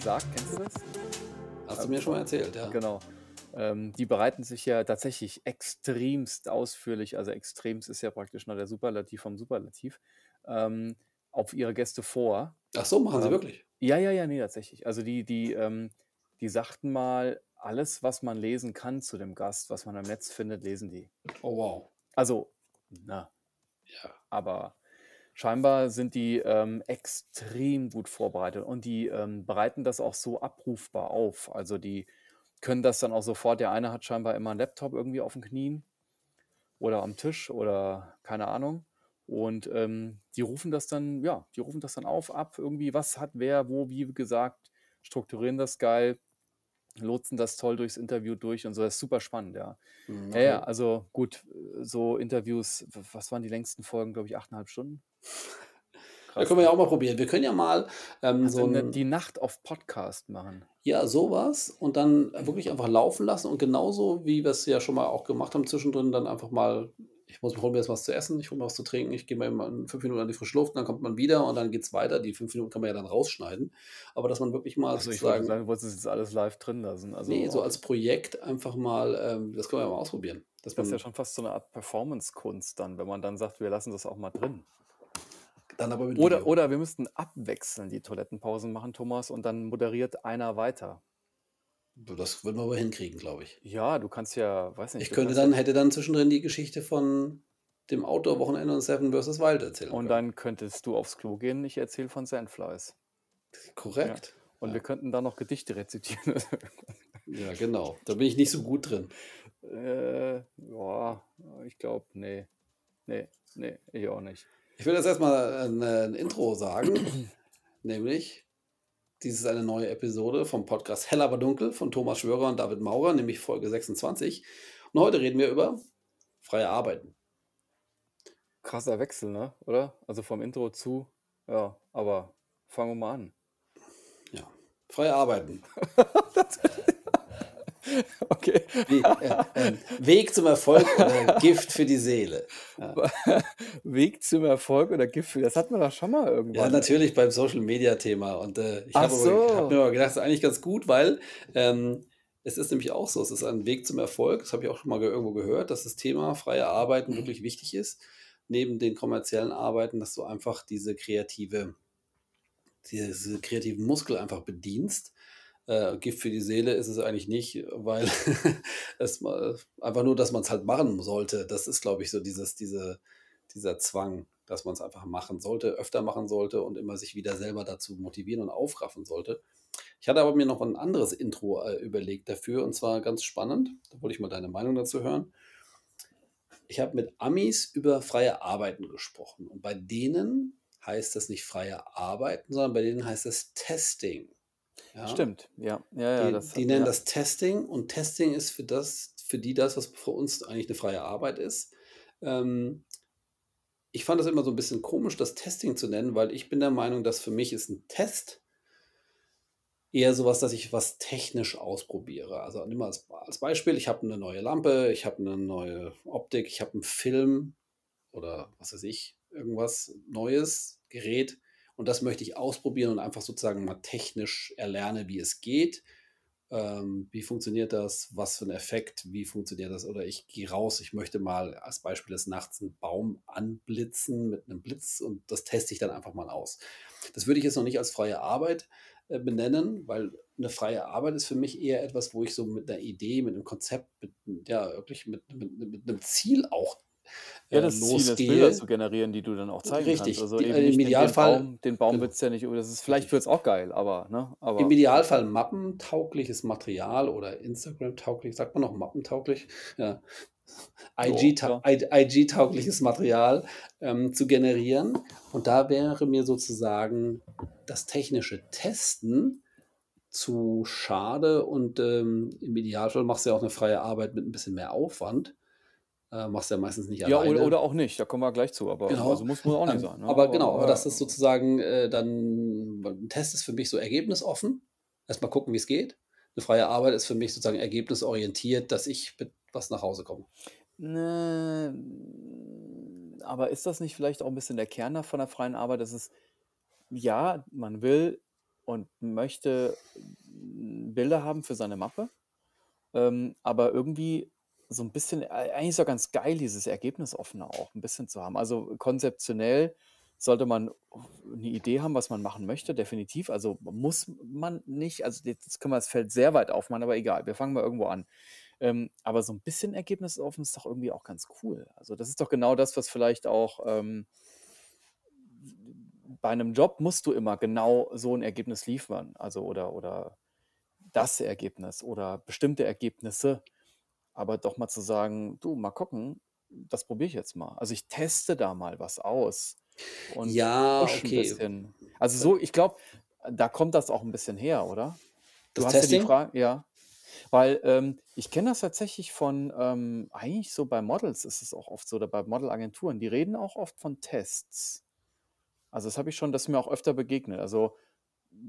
gesagt. Kennst du das? Hast du mir schon mal erzählt, ja. Genau. Ähm, die bereiten sich ja tatsächlich extremst ausführlich, also extremst ist ja praktisch noch der Superlativ vom Superlativ, ähm, auf ihre Gäste vor. Ach so, machen sie Ähm, wirklich? ja, ja, ja, nee, tatsächlich. Also die, die, ähm, die sagten mal, alles, was man lesen kann zu dem Gast, was man im Netz findet, lesen die. Oh, wow. Also, na, Ja. aber scheinbar sind die ähm, extrem gut vorbereitet und die ähm, bereiten das auch so abrufbar auf. Also die können das dann auch sofort. Der eine hat scheinbar immer einen Laptop irgendwie auf den Knien oder am Tisch oder keine Ahnung. Und ähm, die rufen das dann, ja, die rufen das dann auf, ab, irgendwie, was hat wer, wo, wie gesagt, strukturieren das geil, lotsen das toll durchs Interview durch und so. Das ist super spannend, ja. Mhm, Ja, ja, also gut, so Interviews, was waren die längsten Folgen, glaube ich, achteinhalb Stunden? Da Krass, können wir ne? ja auch mal probieren. Wir können ja mal ähm, Also so ne, die ein, Nacht auf Podcast machen. ja, sowas und dann wirklich einfach laufen lassen und genauso, wie wir es ja schon mal auch gemacht haben zwischendrin, dann einfach mal, ich muss, hol mir jetzt was zu essen, ich hole mir was zu trinken, ich gehe mal in fünf Minuten an die frische Luft, dann kommt man wieder und dann geht es weiter. Die fünf Minuten kann man ja dann rausschneiden. Aber dass man wirklich mal Also ich sagen, du wolltest es jetzt alles live drin lassen. Also nee, so als Projekt einfach mal, ähm, das können wir ja mal ausprobieren. Das ist ja schon fast so eine Art Performance-Kunst dann, wenn man dann sagt, wir lassen das auch mal drin. Dann aber mit Oder, Video. oder wir müssten abwechseln die Toilettenpausen machen, Thomas, und dann moderiert einer weiter. Das würden wir aber hinkriegen, glaube ich. Ja, du kannst ja, weiß nicht, Ich könnte ja, dann, hätte dann zwischendrin die Geschichte von dem Outdoor-Wochenende und Seven vs. Wild erzählen und können. dann könntest du aufs Klo gehen, ich erzähle von Sandflies. Ja. Korrekt. Und wir Ja. könnten dann noch Gedichte rezitieren. ja, genau. Da bin ich nicht so gut drin. Äh, ja, ich glaube, nee. Nee, nee, ich auch nicht. Ich will jetzt erstmal ein, ein Intro sagen, nämlich dies ist eine neue Episode vom Podcast Hell aber dunkel von Thomas Schwörer und David Maurer, nämlich Folge 26. Und heute reden wir über freie Arbeiten. Krasser Wechsel, ne? Oder? Also vom Intro zu, ja, aber fangen wir mal an. Ja, freie Arbeiten. Okay. Wie, äh, ähm, Weg zum Erfolg oder Gift für die Seele. Ja. Weg zum Erfolg oder Gift für, das hatten wir doch schon mal Ja, irgendwann. natürlich beim Social Media Thema. Und äh, ich habe aber- hab mir so. aber gedacht, das ist eigentlich ganz gut, weil ähm, es ist nämlich auch so, es ist ein Weg zum Erfolg. Das habe ich auch schon mal ge- irgendwo gehört, dass das Thema freie Arbeiten wirklich wichtig ist. Neben den kommerziellen Arbeiten, dass du einfach diese kreative, diese kreativen Muskel einfach bedienst. Äh, Gift für die Seele ist es eigentlich nicht, weil es einfach nur, dass man es halt machen sollte. Das ist, glaube ich, so dieses, diese, dieser Zwang, dass man es einfach machen sollte, öfter machen sollte und immer sich wieder selber dazu motivieren und aufraffen sollte. Ich hatte aber mir noch ein anderes Intro äh, überlegt dafür und zwar ganz spannend. Da wollte ich mal deine Meinung dazu hören. Ich habe mit Amis über freie Arbeiten gesprochen und bei denen heißt das nicht freie Arbeiten, sondern bei denen heißt es Testing. Ja? Stimmt, ja. Ja, ja, Die, die nennen ja. das Testing und Testing ist für das, für die das, was für uns eigentlich eine freie Arbeit ist. Ähm, ich fand das immer so ein bisschen komisch, das Testing zu nennen, weil ich bin der Meinung, dass für mich ist ein Test eher sowas, dass ich was technisch ausprobiere. Also nimm mal als, als Beispiel, ich habe eine neue Lampe, ich habe eine neue Optik, ich habe einen Film oder was weiß ich, irgendwas Neues, Gerät und das möchte ich ausprobieren und einfach sozusagen mal technisch erlerne, wie es geht. Ähm, wie funktioniert das? Was für ein Effekt? Wie funktioniert das? Oder ich gehe raus, ich möchte mal als Beispiel des Nachts einen Baum anblitzen mit einem Blitz und das teste ich dann einfach mal aus. Das würde ich jetzt noch nicht als freie Arbeit äh, benennen, weil eine freie Arbeit ist für mich eher etwas, wo ich so mit einer Idee, mit einem Konzept, mit, ja, wirklich mit, mit, mit einem Ziel auch Ja, äh, das Ziel ist, Bilder losgehe. zu generieren, die du dann auch zeigen kannst. Richtig. Also Die, eben äh, Im nicht den, Idealfall, Baum, den Baum genau, wird's ja nicht, das ist, vielleicht richtig. wird's auch geil, aber, ne, Im aber, Idealfall mappentaugliches Material oder Instagram-tauglich, sagt man noch mappentauglich? Ja. so, IG-ta- ja. IG-taugliches Material ähm, zu generieren. Und da wäre mir sozusagen das technische Testen zu schade und ähm, im Idealfall machst du ja auch eine freie Arbeit mit ein bisschen mehr Aufwand. Äh, machst ja meistens nicht Ja, oder, alleine. oder auch nicht, da kommen wir gleich zu, aber Genau. also muss, muss auch nicht Ähm, sein, ne? aber Aber, genau, aber das ist sozusagen äh, dann, ein Test ist für mich so ergebnisoffen. Erstmal gucken, wie es geht. Eine freie Arbeit ist für mich sozusagen ergebnisorientiert, dass ich mit was nach Hause komme. Ne, aber ist das nicht vielleicht auch ein bisschen der Kern von der freien Arbeit, dass es ja, man will und möchte, Bilder haben für seine Mappe, ähm, aber irgendwie so 'n bisschen ei eigentlich ist ja ganz geil, dieses Ergebnisoffene auch 'n bisschen zu haben. Also, konzeptionell sollte man 'ne Idee haben, was man machen möchte, definitiv. Also, muss man nicht. Also, jetzt können wir das Feld sehr weit aufmachen, aber egal, wir fangen mal irgendwo an. Ähm, aber so 'n bisschen ergebnisoffen ist doch irgendwie auch ganz cool. Also, das ist doch genau das, was vielleicht auch, ähm bei 'nem Job musst du immer genau so 'n Ergebnis liefern, also oder oder das Ergebnis oder bestimmte Ergebnisse. Aber doch mal zu sagen: „Du, mal gucken, das probiere ich jetzt mal.“ Also, ich teste da mal was aus und Ja, okay. bisschen. Also, Äh so ich glaube, da kommt das auch 'n bisschen her, oder? Das Du hast ja die Testing? Fra ja. Weil, ähm, ich kenne das tatsächlich von, ähm eigentlich so bei Models ist es auch oft so oder bei Modelagenturen, die reden auch oft von Tests. Also, das habe ich schon das ist mir auch öfter begegnet. Also,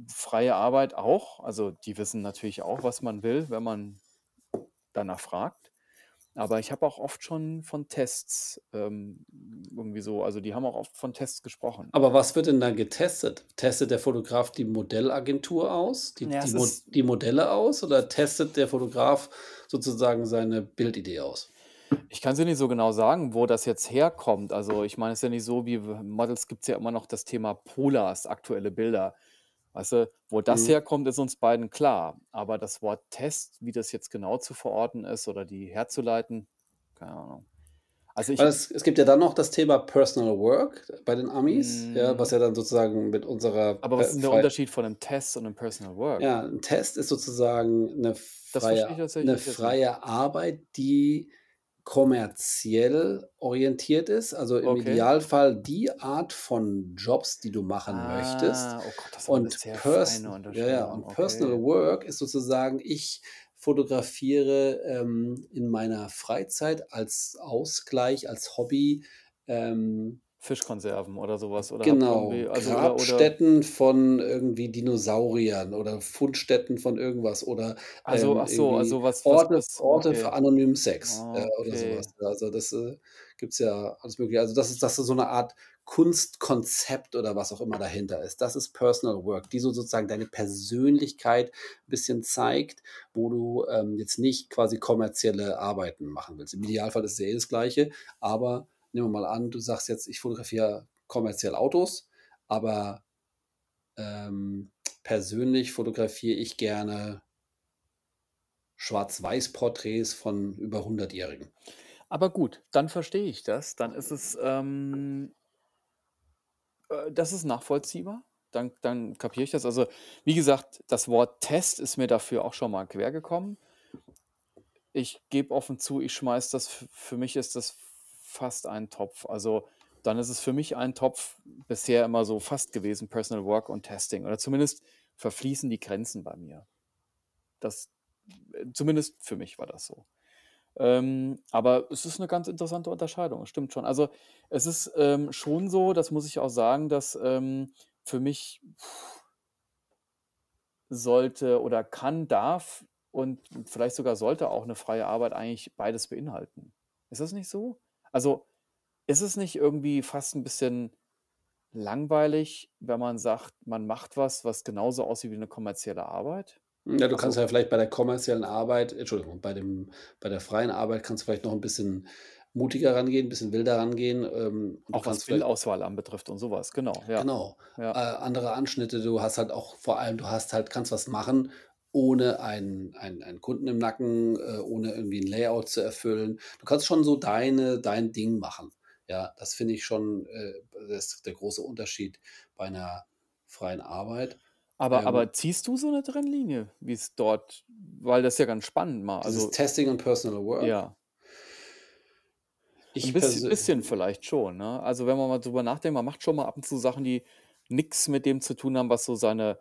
freie Arbeit auch. Also, die wissen natürlich auch, was man will, wenn man danach fragt. Aber ich habe auch oft schon von Tests, ähm, irgendwie so also, die haben auch oft von Tests gesprochen. Aber was wird denn da getestet? Testet der Fotograf die Modellagentur aus, die Ja, die es Mo die Modelle aus oder testet der Fotograf sozusagen seine Bildidee aus? Ich kann's dir nicht so genau sagen, wo das jetzt herkommt. Also, ich meine, es ist ja nicht so wie Models gibt's ja immer noch das Thema Polars, aktuelle Bilder. Weißt du, wo das Mhm. herkommt, ist uns beiden klar. Aber das Wort Test, wie das jetzt genau zu verorten ist oder die herzuleiten, keine Ahnung. Also, Weil ich es es gibt ja dann noch das Thema Personal Work bei den Amis, ja, was Hm. ja dann sozusagen mit unserer Aber was pe ist der frei Unterschied von 'nem Test und 'nem Personal Work? Ja, 'n Test ist sozusagen 'ne Das verstehe freie ich 'ne tatsächlich jetzt nicht. freie Arbeit, die kommerziell orientiert ist, also, im Okay. Idealfall die Art von Jobs, die du machen möchtest. Ah, oh Gott, Und Person ja, und Personal okay. Work ist sozusagen, ich fotografiere, ähm, in meiner Freizeit als Ausgleich, als Hobby, ähm Fischkonserven oder so was oder Genau, also, oder oder Grabstätten von irgendwie Dinosauriern oder Fundstätten von irgendwas oder, Also, ähm, ach so, irgendwie also, was was Orte was Orte für anonymen Sex, äh, oder so was. Okay. Also, das, äh, gibt's ja alles Mögliche. Also, das ist das ist so 'ne Art Kunstkonzept oder was auch immer dahinter ist. Das ist Personal Work, die so sozusagen deine Persönlichkeit bisschen zeigt, wo du, ähm, jetzt nicht quasi kommerzielle Arbeiten machen willst. Im Idealfall ist es ja eh das Gleiche, aber nehmen wir mal an, du sagst jetzt: „Ich fotografiere kommerziell Autos, aber, ähm, persönlich fotografiere ich gerne“ „Schwarz-Weiß-Porträts von über Hundertjährigen.“ Aber gut, dann verstehe ich das. Dann ist es, ähm äh, das ist nachvollziehbar. Dann dann kapiere ich das. Also, wie gesagt, das Wort Test ist mir dafür auch schon mal quer gekommen. Ich gebe offen zu, ich schmeiße das für mich ist das fast ein Topf. Also, dann ist es für mich ein Topf bisher immer so fast gewesen, Personal Work und Testing oder zumindest verfließen die Grenzen bei mir. Das äh, zumindest für mich war das so. Ähm, aber es ist 'ne ganz interessante Unterscheidung, stimmt schon. Also, es ist, ähm, schon so, das muss ich auch sagen, dass, ähm, für mich sollte oder kann, darf und vielleicht sogar sollte auch 'ne freie Arbeit eigentlich beides beinhalten. Ist das nicht so? Also, ist es nicht irgendwie fast 'n bisschen langweilig, wenn man sagt, man macht was, was genauso aussieht wie 'ne kommerzielle Arbeit? Ja, du kannst Also ja vielleicht bei der kommerziellen Arbeit Entschuldigung, bei dem bei der freien Arbeit kannst du vielleicht noch 'n bisschen mutiger rangehen, bisschen wilder rangehen, ähm, und du Auch was kannst vielleicht Bildauswahl anbetrifft und so was, genau, ja. Genau, äh, Ja. andere Anschnitte. Du hast halt auch vor allem du hast halt kannst was machen, ohne einen einen einen Kunden im Nacken, äh, ohne irgendwie 'n Layout zu erfüllen. Du kannst schon so deine dein Ding machen. Ja, das finde ich schon, äh, das der große Unterschied bei 'ner freien Arbeit. Aber Ähm aber ziehst du so 'ne Trennlinie, wie's dort weil das ja ganz spannend mal, also Testing und Personal Work? Ja. Ich bisschen persö bisschen vielleicht schon, ne? Also, wenn man mal drüber nachdenkt, man macht schon mal ab und zu Sachen, die nix mit dem zu tun haben, was so seine,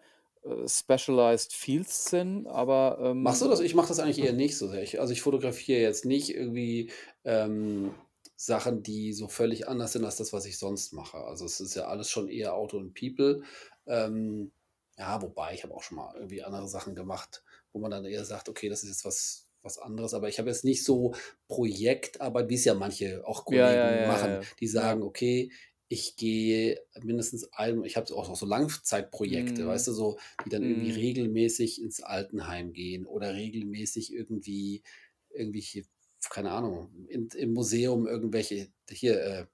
specialized fields sind, aber, Machst du ähm das? Ich mache das eigentlich eher nicht so sehr. Ich also, ich fotografiere jetzt nicht irgendwie, ähm, Sachen, die so völlig anders sind als das, was ich sonst mache. Also, es ist ja alles schon eher Auto und People. Ähm, ja, wobei ich habe auch schon mal irgendwie andere Sachen gemacht, wo man dann eher sagt: „Okay, das ist jetzt was was anderes.“ Aber ich habe jetzt nicht so Projektarbeit, wie's ja manche auch Ja, ja, Kollegen ja, machen, ja, die ja. sagen: „Okay, ich gehe mindestens ein ich habe auch so Langzeitprojekte, weißt Mhm. du, so, die dann irgendwie Mhm. regelmäßig ins Altenheim gehen oder regelmäßig irgendwie irgendwelche keine Ahnung, in im Museum irgendwelche hier, äh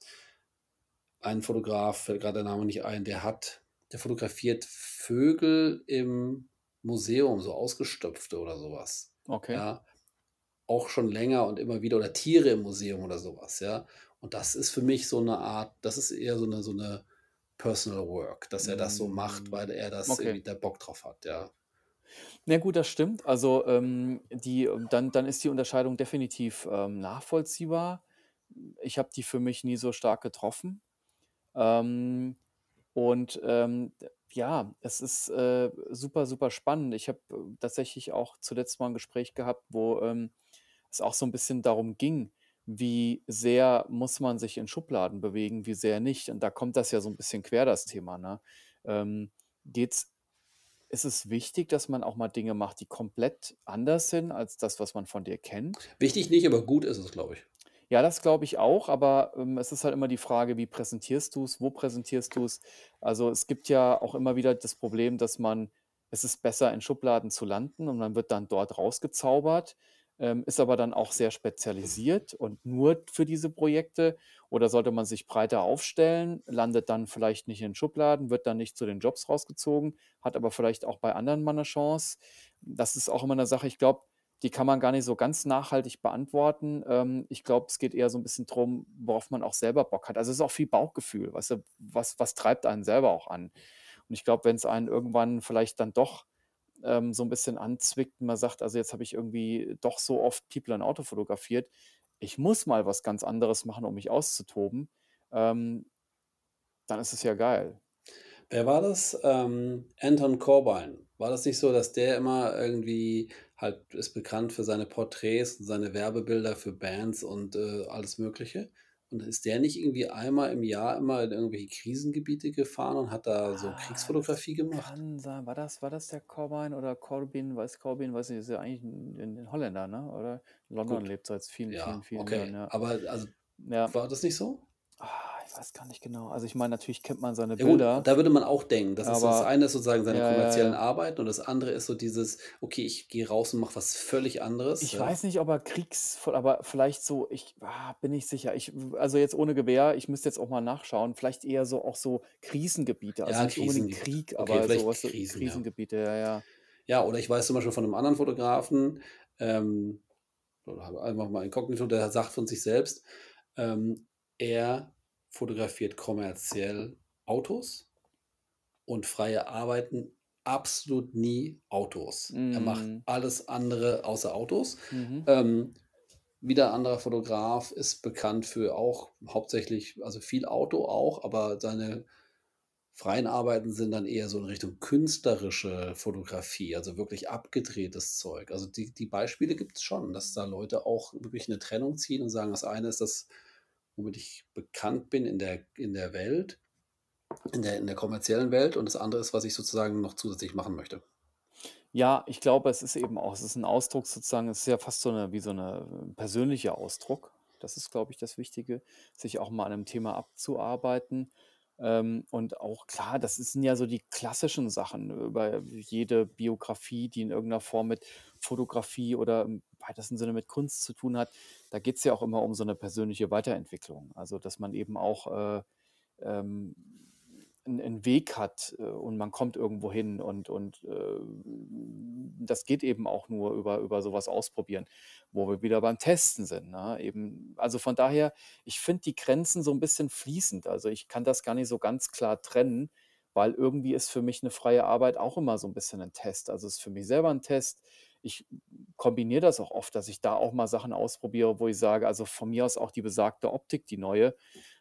ein Fotograf, fällt grad der Name nicht ein, der hat der fotografiert Vögel im Museum, so ausgestopfte oder so was, Okay. ja? Auch schon länger und immer wieder oder Tiere im Museum oder so was, ja? Und das ist für mich so 'ne Art das ist eher so 'ne so 'ne Personal Work, dass er das so macht, Mhm. weil er das Okay. irgendwie da Bock drauf hat, ja. Na gut, das stimmt. Also, ähm, die dann dann ist die Unterscheidung definitiv, ähm, nachvollziehbar. Ich habe die für mich nie so stark getroffen. Ähm, und, ähm, ja, es ist, äh, super, super spannend. Ich habe tatsächlich auch zuletzt mal 'n Gespräch gehabt, wo, ähm, es auch so 'n bisschen darum ging, wie sehr muss man sich in Schubladen bewegen, wie sehr nicht. Und da kommt das ja so 'n bisschen quer, das Thema, ne? Ähm, geht's ist es wichtig, dass man auch mal Dinge macht, die komplett anders sind als das, was man von dir kennt? Wichtig nicht, aber gut ist es, glaube ich. Ja, das glaube ich auch, aber, ähm, es ist halt immer die Frage, wie präsentierst du's, wo präsentierst du's? Also, es gibt ja auch immer wieder das Problem, dass man es ist besser, in Schubladen zu landen und man wird dann dort rausgezaubert, ähm, ist aber dann auch sehr spezialisiert und nur für diese Projekte. Oder sollte man sich breiter aufstellen, landet dann vielleicht nicht in Schubladen, wird dann nicht zu den Jobs rausgezogen, hat aber vielleicht auch bei anderen mal 'ne Chance. Das ist auch immer 'ne Sache, ich glaube, die kann man gar nicht so ganz nachhaltig beantworten. Ähm, ich glaube, es geht eher so 'n bisschen drum, worauf man auch selber Bock hat. Also, es ist auch viel Bauchgefühl, weißt du? Was was treibt einen selber auch an? Und ich glaube, wenn's einen irgendwann vielleicht dann doch, ähm, so 'n bisschen anzwickt und man sagt: „Also, jetzt habe ich irgendwie doch so oft People in Auto fotografiert. Ich muss mal was ganz anderes machen, um mich auszutoben“, ähm, dann ist es ja geil. Wer war das? Ähm, Anton Corbijn. War das nicht so, dass der immer irgendwie halt ist bekannt für seine Porträts und seine Werbebilder für Bands und, äh, alles Mögliche? Und ist der nicht irgendwie einmal im Jahr immer in irgendwelche Krisengebiete gefahren und hat da so Ah, das Kriegsfotografie gemacht? kann sein. War das war das der Corbijn oder Corbin? Weiß Corbin, weiß nicht, ist ja eigentlich 'n 'n 'n Holländer, ne, oder? In London Gut. lebt seit vielen, vielen, Ja, vielen Jahren, okay. ja. Aber also, Ja. war das nicht so? Ich weiß gar nicht genau. Also, ich meine, natürlich kennt man seine Ja gut, Bilder da würde man auch denken, das ist das aber eine ist sozusagen seine ja, kommerziellen ja. Arbeiten und das andere ist so dieses: „Okay, ich gehe raus und mache was völlig anderes“, Ich weiß nicht, ob er kriegsvoll aber vielleicht so ich ah, bin nicht sicher. Ich also, jetzt ohne Gewehr, ich müsste jetzt auch mal nachschauen, vielleicht eher so auch so Krisengebiete, also, Ja, nicht unbedingt Krisengebiet. Krieg, Okay, aber so weißt du, Krisen. Krisengebiete, ja, ja. Ja, oder ich weiß zum Beispiel von 'nem anderen Fotografen, ähm, oder einfach mal inkognito, der sagt von sich selbst, ähm, er fotografiert kommerziell Autos und freie Arbeiten absolut nie Autos. Er macht Mhm. alles andere außer Autos. Mhm. Ähm, wieder anderer Fotograf ist bekannt für auch hauptsächlich also, viel Auto auch, aber seine freien Arbeiten sind dann eher so in Richtung künstlerische Fotografie, also, wirklich abgedrehtes Zeug. Also, die die Beispiele gibt's schon, dass da Leute auch wirklich 'ne Trennung ziehen und sagen: „Das eine ist das, womit ich bekannt bin in der in der Welt in der in der kommerziellen Welt und das andere ist, was ich sozusagen noch zusätzlich machen möchte.“ Ja, ich glaube, es ist eben auch es ist 'n Ausdruck sozusagen es ist ja fast so 'ne wie so 'ne persönlicher Ausdruck. Das ist, glaube ich, das Wichtige, sich auch mal an 'nem Thema abzuarbeiten. Ähm, und auch klar, das sind ja so die klassischen Sachen über jede Biografie, die in irgend 'ner Form mit Fotografie oder im weitesten Sinne mit Kunst zu tun hat. Da geht's ja auch immer um so 'ne persönliche Weiterentwicklung. Also, dass man eben auch, äh, ähm, 'n 'n Weg hat, äh, und man kommt irgendwo hin und und, äh, das geht eben auch nur über über so was ausprobieren, wo wir wieder beim Testen sind, ne? Eben also, von daher, ich finde die Grenzen so 'n bisschen fließend. Also, ich kann das gar nicht so ganz klar trennen, weil irgendwie ist für mich 'ne freie Arbeit auch immer so 'n bisschen 'n Test. Also, ist für mich selber 'n Test. Ich kombiniere das auch oft, dass ich da auch mal Sachen ausprobiere, wo ich sage also, von mir aus auch die besagte Optik, die neue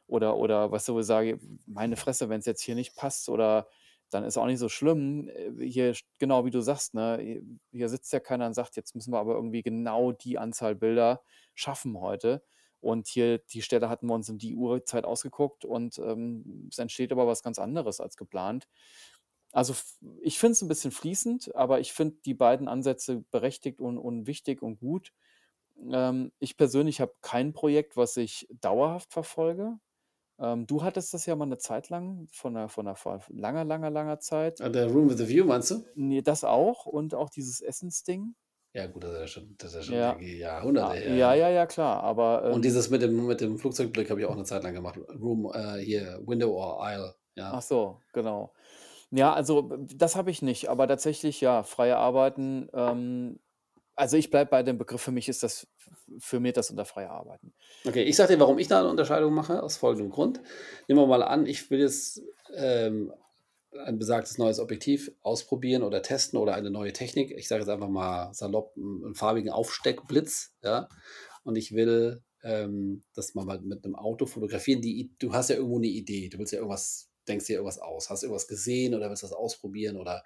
oder oder wo ich sage: „Meine Fresse, wenn's jetzt hier nicht passt oder dann ist auch nicht so schlimm.“ Äh, hier genau wie du sagst, ne, hi hier sitzt ja keiner und sagt: „Jetzt müssen wir aber irgendwie genau die Anzahl Bilder schaffen heute. Und hier die Stelle hatten wir uns um die Uhrzeit ausgeguckt und, ähm, es entsteht aber was ganz anderes als geplant.“ Also, ich finde es 'n bisschen fließend, aber ich finde die beiden Ansätze berechtigt und und wichtig und gut. Ähm, ich persönlich habe kein Projekt, was ich dauerhaft verfolge. Ähm, du hattest das ja mal 'ne Zeit lang von 'ner von 'ner vor langer, langer, langer Zeit. Ah, der Room with the View meinst du? Ne, das auch und auch dieses Essensding. Ja gut, das ist ja schon das ist ja schon Ja. Jahrhunderte Ah, her, ja, ja. ja, klar, aber, Und ähm dieses mit dem mit dem Flugzeugblick habe ich auch 'ne Zeit lang gemacht. Room äh, hier Window or Aisle, Ach ja. so, genau. Ja, also, das habe ich nicht, aber tatsächlich, ja, freie Arbeiten, ähm also, ich bleibe bei dem Begriff, für mich ist das f f firmiert das unter freie Arbeiten. Okay, ich sage dir, warum ich da 'ne Unterscheidung mache, aus folgendem Grund. Nehmen wir mal an, ich will jetzt, ähm, ein besagtes neues Objektiv ausprobieren oder testen oder eine neue Technik. Ich sage jetzt einfach mal salopp 'n 'n farbigen Aufsteckblitz, ja? Und ich will, ähm, das mal mit 'nem Auto fotografieren. Die du hast ja irgendwo 'ne Idee. Du willst ja irgendwas denkst dir irgendwas aus, hast irgendwas gesehen oder willst was ausprobieren oder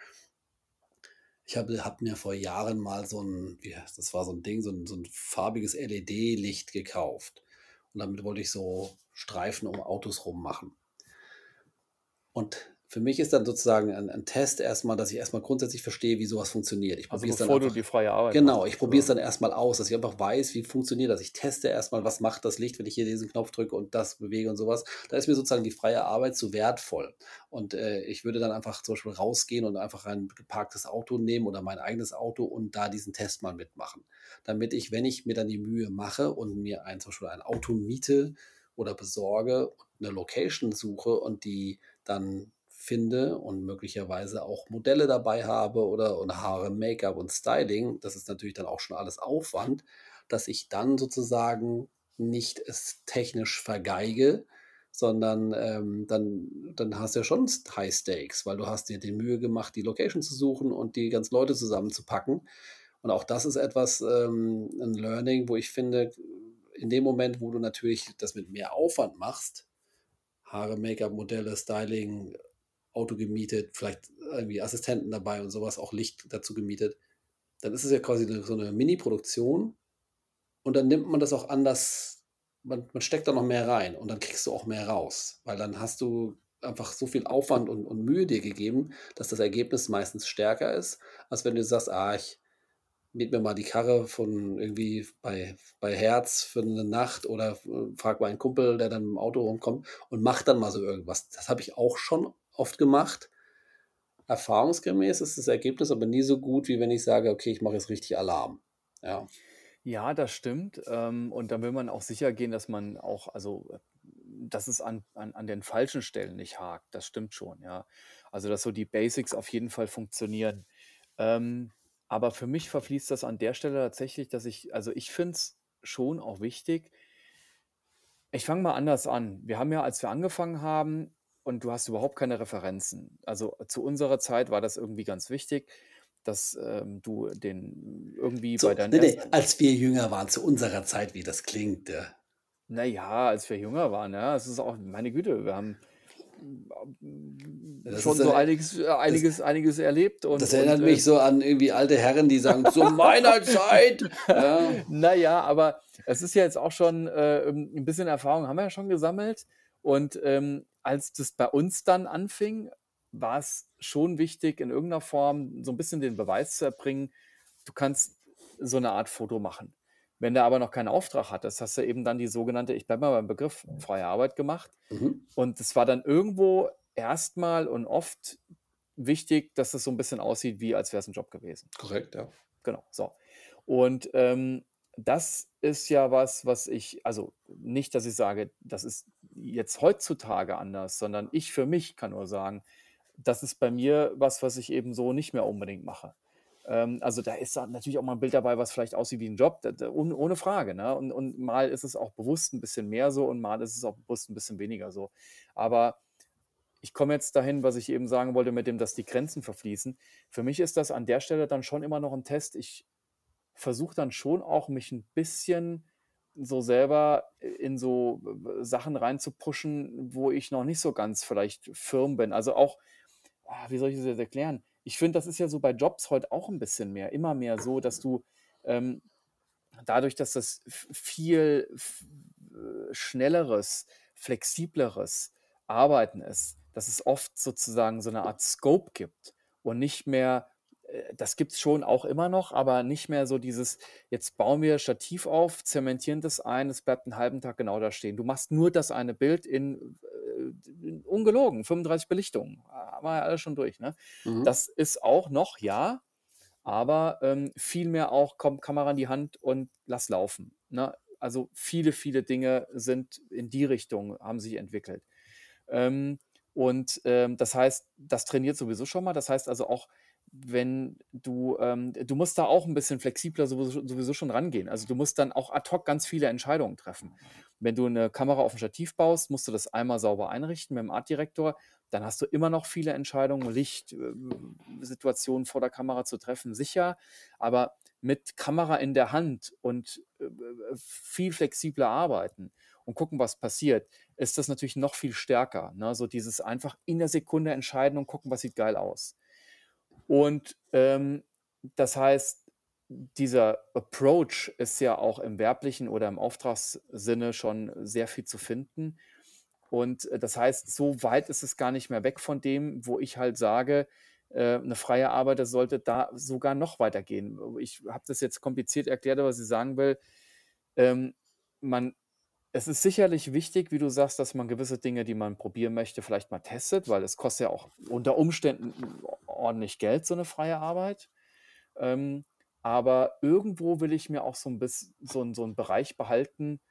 ich habe habe mir vor Jahren mal so 'n wie das war so 'n Ding, so 'n so 'n farbiges LED-Licht gekauft. Und damit wollte ich so Streifen um Autos rum machen. Und für mich ist dann sozusagen ein ein Test erst mal, dass ich erst mal grundsätzlich verstehe, wie so was funktioniert. Ich Also, es dann bevor du einfach die freie Arbeit genau, ich probiere es dann sozusagen. erst mal aus, dass ich einfach weiß, wie funktioniert das. Ich teste erst mal, was macht das Licht, wenn ich hier diesen Knopf drücke und das bewege und so was. Da ist mir sozusagen die freie Arbeit zu wertvoll. Und, äh, ich würde dann einfach zum Beispiel rausgehen und einfach ein geparktes Auto nehmen oder mein eigenes Auto und da diesen Test mal mitmachen. Damit ich, wenn ich mir dann die Mühe mache und mir ein zum Beispiel ein Auto miete oder besorge, 'ne Location suche und die dann finde und möglicherweise auch Modelle dabei habe oder und Haare, Make-up und Styling, das ist natürlich dann auch schon alles Aufwand, dass ich dann sozusagen nicht es technisch vergeige, sondern, ähm, dann dann hast du ja schon High Stakes, weil du hast dir die Mühe gemacht, die Location zu suchen und die ganzen Leute zusammenzupacken. Und auch das ist etwas, ähm 'n Learning, wo ich finde, in dem Moment, wo du natürlich das mit mehr Aufwand machst, Haare, Make-up, Modelle, Styling, Auto gemietet, vielleicht irgendwie Assistenten dabei und so was, auch Licht dazu gemietet, dann ist es ja quasi so 'ne Miniproduktion und dann nimmt man das auch anders man man steckt da noch mehr rein und dann kriegst du auch mehr raus, weil dann hast du einfach so viel Aufwand und und Mühe dir gegeben, dass das Ergebnis meistens stärker ist, als wenn du sagst: „Ah, ich miete mir mal die Karre von irgendwie bei bei Hertz für 'ne Nacht oder äh, frage meinen Kumpel, der dann mit'm Auto rumkommt und mache dann mal so irgendwas.“ Das habe ich auch schon oft gemacht. Erfahrungsgemäß ist das Ergebnis aber nie so gut, wie wenn ich sage: „Okay, ich mache jetzt richtig Alarm.“ Ja. Ja, das stimmt. Ähm, und dann will man auch sichergehen, dass man auch also, dass es an an an den falschen Stellen nicht hakt. Das stimmt schon, ja. Also, dass so die Basics auf jeden Fall funktionieren. Ähm, aber für mich verfließt das an der Stelle tatsächlich, dass ich also, ich finde es schon auch wichtig ich fange mal anders an. Wir haben ja, als wir angefangen haben und du hast überhaupt keine Referenzen. Also, zu unserer Zeit war das irgendwie ganz wichtig, dass, ähm, du den irgendwie bei So, deinen ne, ne, ersten als wir jünger waren, zu unserer Zeit, wie das klingt, ja. Na ja, als wir jünger waren, ja. Es ist auch meine Güte, wir haben, Das schon so äh einiges äh, das einiges einiges erlebt und das und, erinnert äh mich so an irgendwie alte Herren, die sagen: „Zu meiner Zeit“, ja. Na ja, aber es ist ja jetzt auch schon, äh, ähm 'n bisschen Erfahrung haben wir ja schon gesammelt. Und, ähm, als das bei uns dann anfing, war's schon wichtig, in irgend 'ner Form so 'n bisschen den Beweis zu erbringen, du kannst so 'ne Art Foto machen. Wenn du aber noch keinen Auftrag hattest, hast du eben dann die sogenannte ich bleibe mal beim Begriff, freie Arbeit gemacht. Mhm. Und es war dann irgendwo erst mal und oft wichtig, dass es so 'n bisschen aussieht, wie als wäre es 'n Job gewesen. Korrekt, ja. Genau, so. Und, ähm, das ist ja was, was ich also, nicht, dass ich sage, das ist jetzt heutzutage anders, sondern ich für mich kann nur sagen, das ist bei mir was, was ich eben so nicht mehr unbedingt mache. Ähm, also, da ist natürlich auch mal 'n Bild dabei, was vielleicht aussieht wie 'n Job, d d ohn ohne Frage, ne? Und und mal ist es auch bewusst 'n bisschen mehr so und mal ist es auch bewusst 'n bisschen weniger so. Aber ich komme jetzt dahin, was ich eben sagen wollte, mit dem, dass die Grenzen verfließen. Für mich ist das an der Stelle dann schon immer noch 'n Test. Ich versuche dann schon auch, mich 'n bisschen so selber i in so w Sachen reinzupushen, wo ich noch nicht so ganz vielleicht firm bin. Also, auch ah, wie soll ich das jetzt erklären? Ich finde, das ist ja so bei Jobs heute auch 'n bisschen mehr immer mehr so, dass du, ähm, dadurch, dass das viel äh, schnelleres, flexibleres Arbeiten ist, dass es oft sozusagen so 'ne Art Scope gibt und nicht mehr äh, das gibt's schon auch immer noch, aber nicht mehr so dieses: „Jetzt bauen wir Stativ auf, zementieren das ein, es bleibt 'n halben Tag genau da stehen.“ Du machst nur das eine Bild in, äh, ungelogen 35 Belichtungen. Haben wir ja alles schon durch, ne? Mhm. Das ist auch noch, ja, aber, ähm, viel mehr auch: „Komm, Kamera in die Hand und lass laufen“, ne? Also, viele, viele Dinge sind in die Richtung haben sich entwickelt. Ähm, und, ähm, das heißt, das trainiert sowieso schon mal. Das heißt also auch, wenn du ähm, du musst da auch 'n bisschen flexibler sowieso sowieso schon rangehen. Also, du musst dann auch ad hoc ganz viele Entscheidungen treffen. Wenn du 'ne Kamera auf'm Stativ baust, musst du das einmal sauber einrichten mit dem Artdirektor. Dann hast du immer noch viele Entscheidungen, Licht, äh, vor der Kamera zu treffen, sicher. Aber mit Kamera in der Hand und, äh, viel flexibler arbeiten und gucken, was passiert, ist das natürlich noch viel stärker, ne? So dieses einfach in der Sekunde entscheiden und gucken, was sieht geil aus. Und, ähm, das heißt, dieser Approach ist ja auch im werblichen oder im Auftragssinne schon sehr viel zu finden. Und, äh, das heißt, so weit ist es gar nicht mehr weg von dem, wo ich halt sage, äh, 'ne freie Arbeiter sollte da sogar noch weitergehen. Ich habe das jetzt kompliziert erklärt, aber was ich sagen will, ähm, man es ist sicherlich wichtig, wie du sagst, dass man gewisse Dinge, die man probieren möchte, vielleicht mal testet, weil es kostet ja auch unter Umständen ordentlich Geld, so 'ne freie Arbeit. Ähm, aber irgendwo will ich mir auch so 'n biss so so 'n Bereich behalten,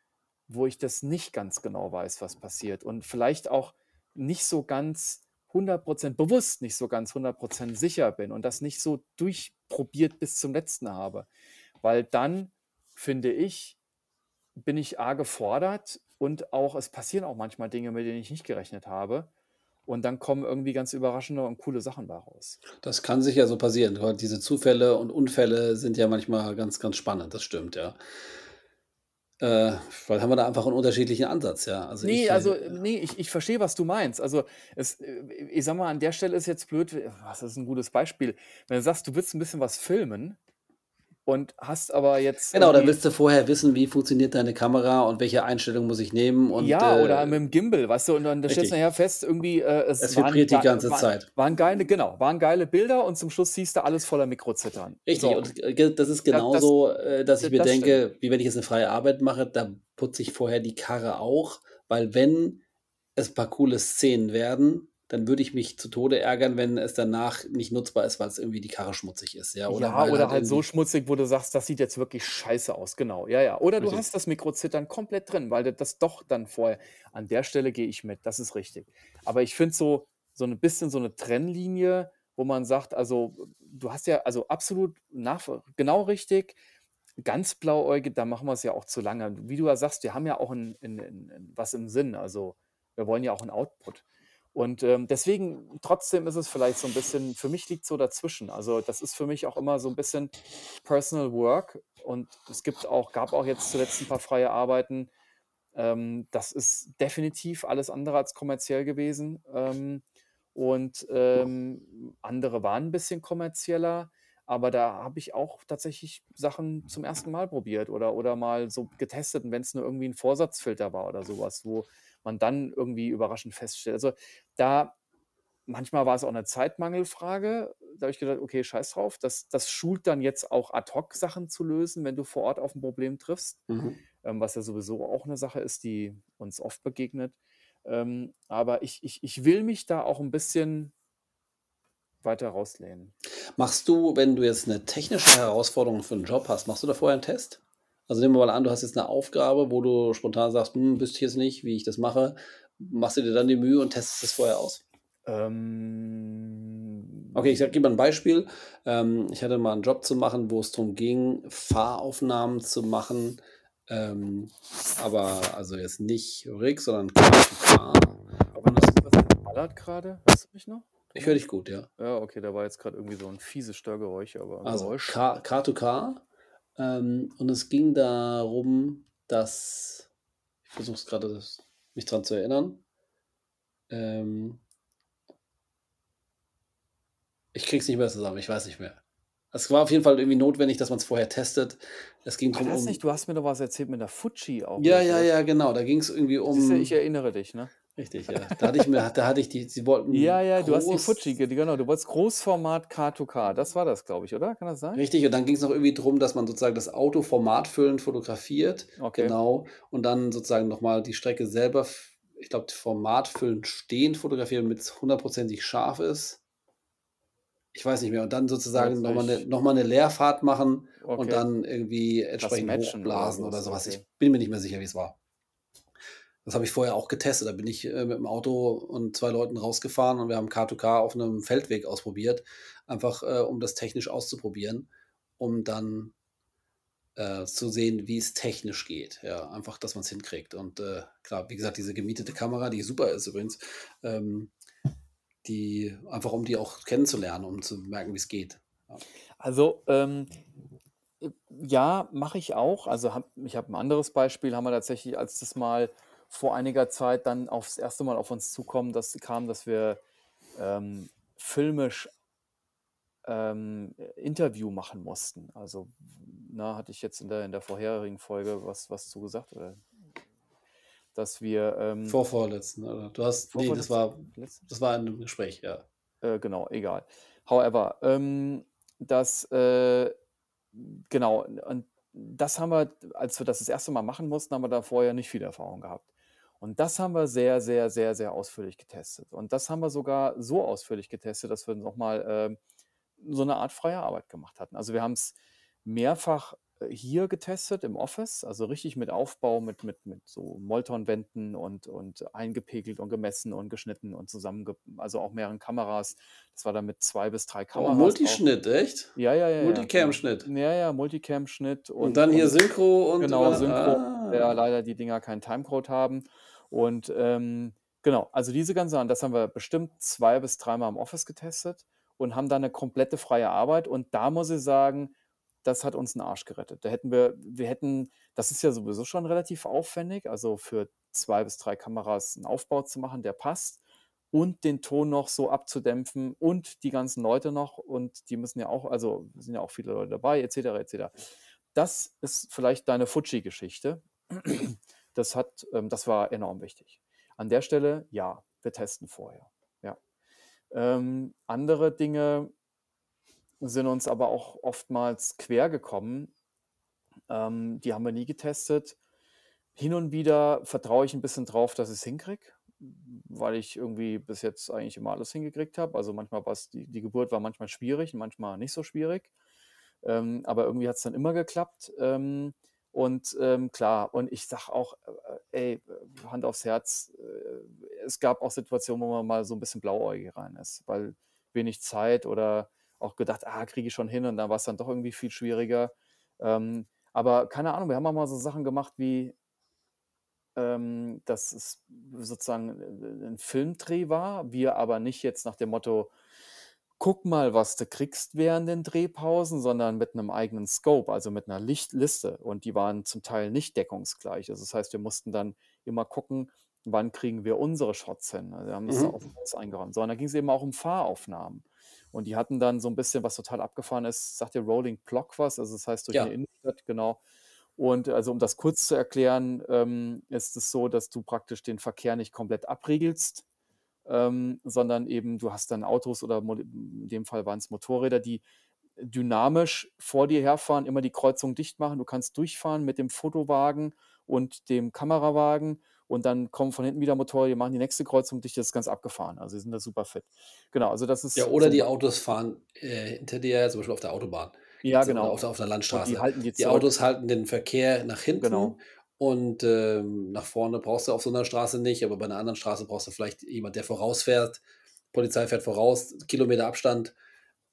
wo ich das nicht ganz genau weiß, was passiert und vielleicht auch nicht so ganz 100 % bewusst nicht so ganz 100 % sicher bin und das nicht so durchprobiert bis zum Letzten habe. Weil dann, finde ich, bin ich A gefordert und auch es passieren auch manchmal Dinge, mit denen ich nicht gerechnet habe. Und dann kommen irgendwie ganz überraschende und coole Sachen bei raus. Das kann sicher so passieren. Diese Zufälle und Unfälle sind ja manchmal ganz, ganz spannend. Das stimmt, ja. Äh, vielleicht haben wir da einfach 'n unterschiedlichen Ansatz, ja. Also Ne, ich, äh also, ne, ich ich verstehe, was du meinst. Also, es äh, ich sage mal, an der Stelle ist jetzt blöd was ist 'n gutes Beispiel? Wenn du sagst, du willst 'n bisschen was filmen und hast aber jetzt Genau, da willst du vorher wissen, wie funktioniert deine Kamera und welche Einstellung muss ich nehmen und, Ja, oder äh mit'm Gimbal, weißt du? Und dann stellst du nachher fest, irgendwie, äh, Es es vibriert die ga ganze waren Zeit. waren geile genau, waren geile Bilder und zum Schluss siehst du alles voller Mikrozittern. Richtig, So. und ge das ist Da das genauso, äh, dass ich mir das stimmt. denke, wie wenn ich jetzt 'ne freie Arbeit mache, da putze ich vorher die Karre auch, weil wenn es paar coole Szenen werden, dann würde ich mich zu Tode ärgern, wenn es danach nicht nutzbar ist, weil's irgendwie die Karre schmutzig ist, ja, oder Ja, weil oder halt halt so schmutzig, wo du sagst: „Das sieht jetzt wirklich scheiße aus“, genau. Ja, ja. Oder du Richtig. hast das Mikrozittern komplett drin, weil du das doch dann vorher an der Stelle gehe ich mit, das ist richtig. Aber ich finde so so 'n bisschen so 'ne Trennlinie, wo man sagt also, du hast ja also, absolut nachvoll genau richtig. Ganz blauäugig, da machen wir's ja auch zu lange. Wie du ja sagst, wir haben ja auch 'n 'n 'n 'n was im Sinn. Also, wir wollen ja auch 'n Output. Und, ähm, deswegen trotzdem ist es vielleicht so 'n bisschen für mich liegt's so dazwischen. Also, das ist für mich auch immer so 'n bisschen Personal Work und es gibt auch gab auch jetzt zuletzt 'n paar freie Arbeiten. Ähm, das ist definitiv alles andere als kommerziell gewesen. Ähm, und, ähm, andere waren 'n bisschen kommerzieller, aber da habe ich auch tatsächlich Sachen zum 1. Mal probiert oder oder mal so getestet und wenn's nur irgendwie 'n Vorsatzfilter war oder so was, wo man dann irgendwie überraschend feststellt also, da manchmal war's auch 'ne Zeitmangelfrage. Da habe ich gedacht: „Okay, scheiß drauf.“ Das das schult dann jetzt auch ad hoc Sachen zu lösen, wenn du vor Ort auf 'n Problem triffst, Mhm. ähm, was ja sowieso auch 'ne Sache ist, die uns oft begegnet. Ähm, aber ich ich ich will mich da auch 'n bisschen weiter rauslehnen. Machst du, wenn du jetzt 'ne technische Herausforderung für 'n Job hast, machst du da vorher 'n Test? Also, nehmen wir mal an, du hast jetzt 'ne Aufgabe, wo du spontan sagst: „Hm, wüsste ich jetzt nicht, wie ich das mache.“ Machst du dir dann die Mühe und testest das vorher aus? Okay, ich Ähm gebe mal 'n Beispiel. Ähm, ich hatte mal 'n Job zu machen, wo es drum ging, Fahraufnahmen zu machen, ähm, aber also, jetzt nicht Rig, sondern. Aber das ballert grade? Hörst du mich noch, Ich höre dich gut, ja. Ja, okay, da war jetzt grad irgendwie so 'n fieses Störgeräusch, aber Also, Geräusch. Car Car-to-Car, ähm, und es ging darum, dass ich versuche es grade das mich dran zu erinnern. Ähm ich kriege es nicht mehr zusammen, ich weiß nicht mehr. Es war auf jeden Fall irgendwie notwendig, dass man's vorher testet. Es ging drum das nicht um du hast mir doch was erzählt mit 'ner Fuji auch Ja, ja, ja, genau. Da ging's irgendwie Siehst du, ich um erinnere dich, ne? Richtig, ja. Da hatte ich mir da hatte ich die sie Ja, wollten ja, du hast die Fuji, groß ge genau, du wolltest Großformat K2K. Das war das, glaube ich, oder? Kann das sein? Richtig, und dann ging's noch irgendwie drum, dass man sozusagen das Auto formatfüllend fotografiert, Okay. genau, und dann sozusagen noch mal die Strecke selber ich glaube, formatfüllend stehend fotografieren, damit's hundertprozentig scharf ist. Ich weiß nicht mehr. Und dann sozusagen noch mal 'ne Plötzlich noch mal 'ne Leerfahrt machen und Okay. dann irgendwie entsprechend oder hochblasen oder was, so was. okay. Ich bin mir nicht mehr sicher, wie's war. Das habe ich vorher auch getestet. Da bin ich, äh, mit'm Auto und 2 Leuten rausgefahren und wir haben K2K auf 'nem Feldweg ausprobiert, einfach, äh, um das technisch auszuprobieren, um dann, äh, zu sehen, wie's technisch geht. Ja, einfach, dass man's hinkriegt. Und, äh, klar, wie gesagt, diese gemietete Kamera, die super ist übrigens, ähm, die einfach um die auch kennenzulernen, um zu merken, wie's geht. Ja. Also, ähm, äh, ja, mache ich auch. Also, habe ich habe 'n anderes Beispiel, haben wir tatsächlich, als das mal vor einiger Zeit dann aufs 1. Mal auf uns zukommen das kam, dass wir, ähm, filmisch ähm, Interview machen mussten. Also, ne, hatte ich jetzt in der in der vorherigen Folge was was zu gesagt, oder dass wir, ähm Vorvorletzten, oder? Du hast ne, das war das war in 'nem Gespräch, ja. Äh, genau, egal. However, ähm, das, äh genau, und das haben wir als wir das das 1. Mal machen mussten, haben wir da vorher nicht viel Erfahrung gehabt. Und das haben wir sehr, sehr, sehr, sehr ausführlich getestet. Und das haben wir sogar so ausführlich getestet, dass wir noch mal, ähm, so 'ne Art freie Arbeit gemacht hatten. Also, wir haben's mehrfach, äh, hier getestet im Office, also richtig mit Aufbau, mit mit mit so Moltonwänden und und eingepegelt und gemessen und geschnitten und zusammenge also, auch mehreren Kameras. Das war dann mit 2 bis 3 Oh, Kameras auch. Multischnitt, echt? Ja, ja, ja. Multicam-Schnitt? Ja, ja, Multicam-Schnitt Und und dann hier und Synchro und genau, Synchro, ah. leider die Dinger keinen Timecode haben. Und, ähm, genau, also diese ganzen Sachen, das haben wir bestimmt 2 bis dreimal im Office getestet und haben dann 'ne komplette freie Arbeit. Und da muss ich sagen, das hat uns 'n Arsch gerettet. Da hätten wir wir hätten das ist ja sowieso schon relativ aufwendig, also, für 2 bis 3 Kameras 'n Aufbau zu machen, der passt und den Ton noch so abzudämpfen und die ganzen Leute noch und die müssen ja auch also, sind ja auch viele Leute dabei et cetera, et cetera. Das ist vielleicht deine Fuji-Geschichte. Das hat ähm, das war enorm wichtig. An der Stelle, ja, wir testen vorher, ja. Ähm, andere Dinge sind uns aber auch oftmals quer gekommen. Ähm, die haben wir nie getestet. Hin und wieder vertraue ich 'n bisschen drauf, dass ich's hinkriege, weil ich irgendwie bis jetzt eigentlich immer alles hingekriegt habe. Also, manchmal war's die die Geburt war manchmal schwierig, manchmal nicht so schwierig. Ähm, aber irgendwie hat's dann immer geklappt. Ähm, und, ähm, klar und ich sage auch, äh, ey, Hand aufs Herz, äh, es gab auch Situationen, wo man mal so 'n bisschen blauäugig rein ist, weil wenig Zeit oder auch gedacht: „Ah, kriege ich schon hin“, und dann war's dann doch irgendwie viel schwieriger. Ähm, aber keine Ahnung, wir haben auch mal so Sachen gemacht wie ähm, dass es sozusagen, äh, 'n Filmdreh war, wir aber nicht jetzt nach dem Motto: „Guck mal, was du kriegst während den Drehpausen“, sondern mit 'nem eigenen Scope, also, mit 'ner Lichtliste. Und die waren zum Teil nicht deckungsgleich. Also, das heißt, wir mussten dann immer gucken, wann kriegen wir unsere Shots hin. Also, wir haben das Mhm. auch eingeräumt. So, und dann ging's eben auch um Fahraufnahmen. Und die hatten dann so 'n bisschen was total abgefahren ist. Sagt dir Rolling Block was? Also, das heißt, durch Ja. Innenstadt, genau. Und, also, um das kurz zu erklären, ähm, ist es so, dass du praktisch den Verkehr nicht komplett abriegelst, ähm, sondern eben du hast dann Autos oder in dem Fall waren's Motorräder, die dynamisch vor dir herfahren, immer die Kreuzung dicht machen. Du kannst durchfahren mit dem Fotowagen und dem Kamerawagen und dann kommen von hinten wieder Motorräder, die machen die nächste Kreuzung dicht. Das ist ganz abgefahren. Also, die sind da super fit. Genau, also, das Ja, ist oder so die Autos fahren, äh, hinter dir, zum Beispiel auf der Autobahn Ja, oder genau. auf der auf der Und die Landstraße. halten die Die. Autos halten den Verkehr nach hinten Genau. und, ähm, nach vorne brauchst du auf so 'ner Straße nicht, aber bei 'ner anderen Straße brauchst du vielleicht jemand, der vorausfährt. Polizei fährt voraus, Kilometer Abstand,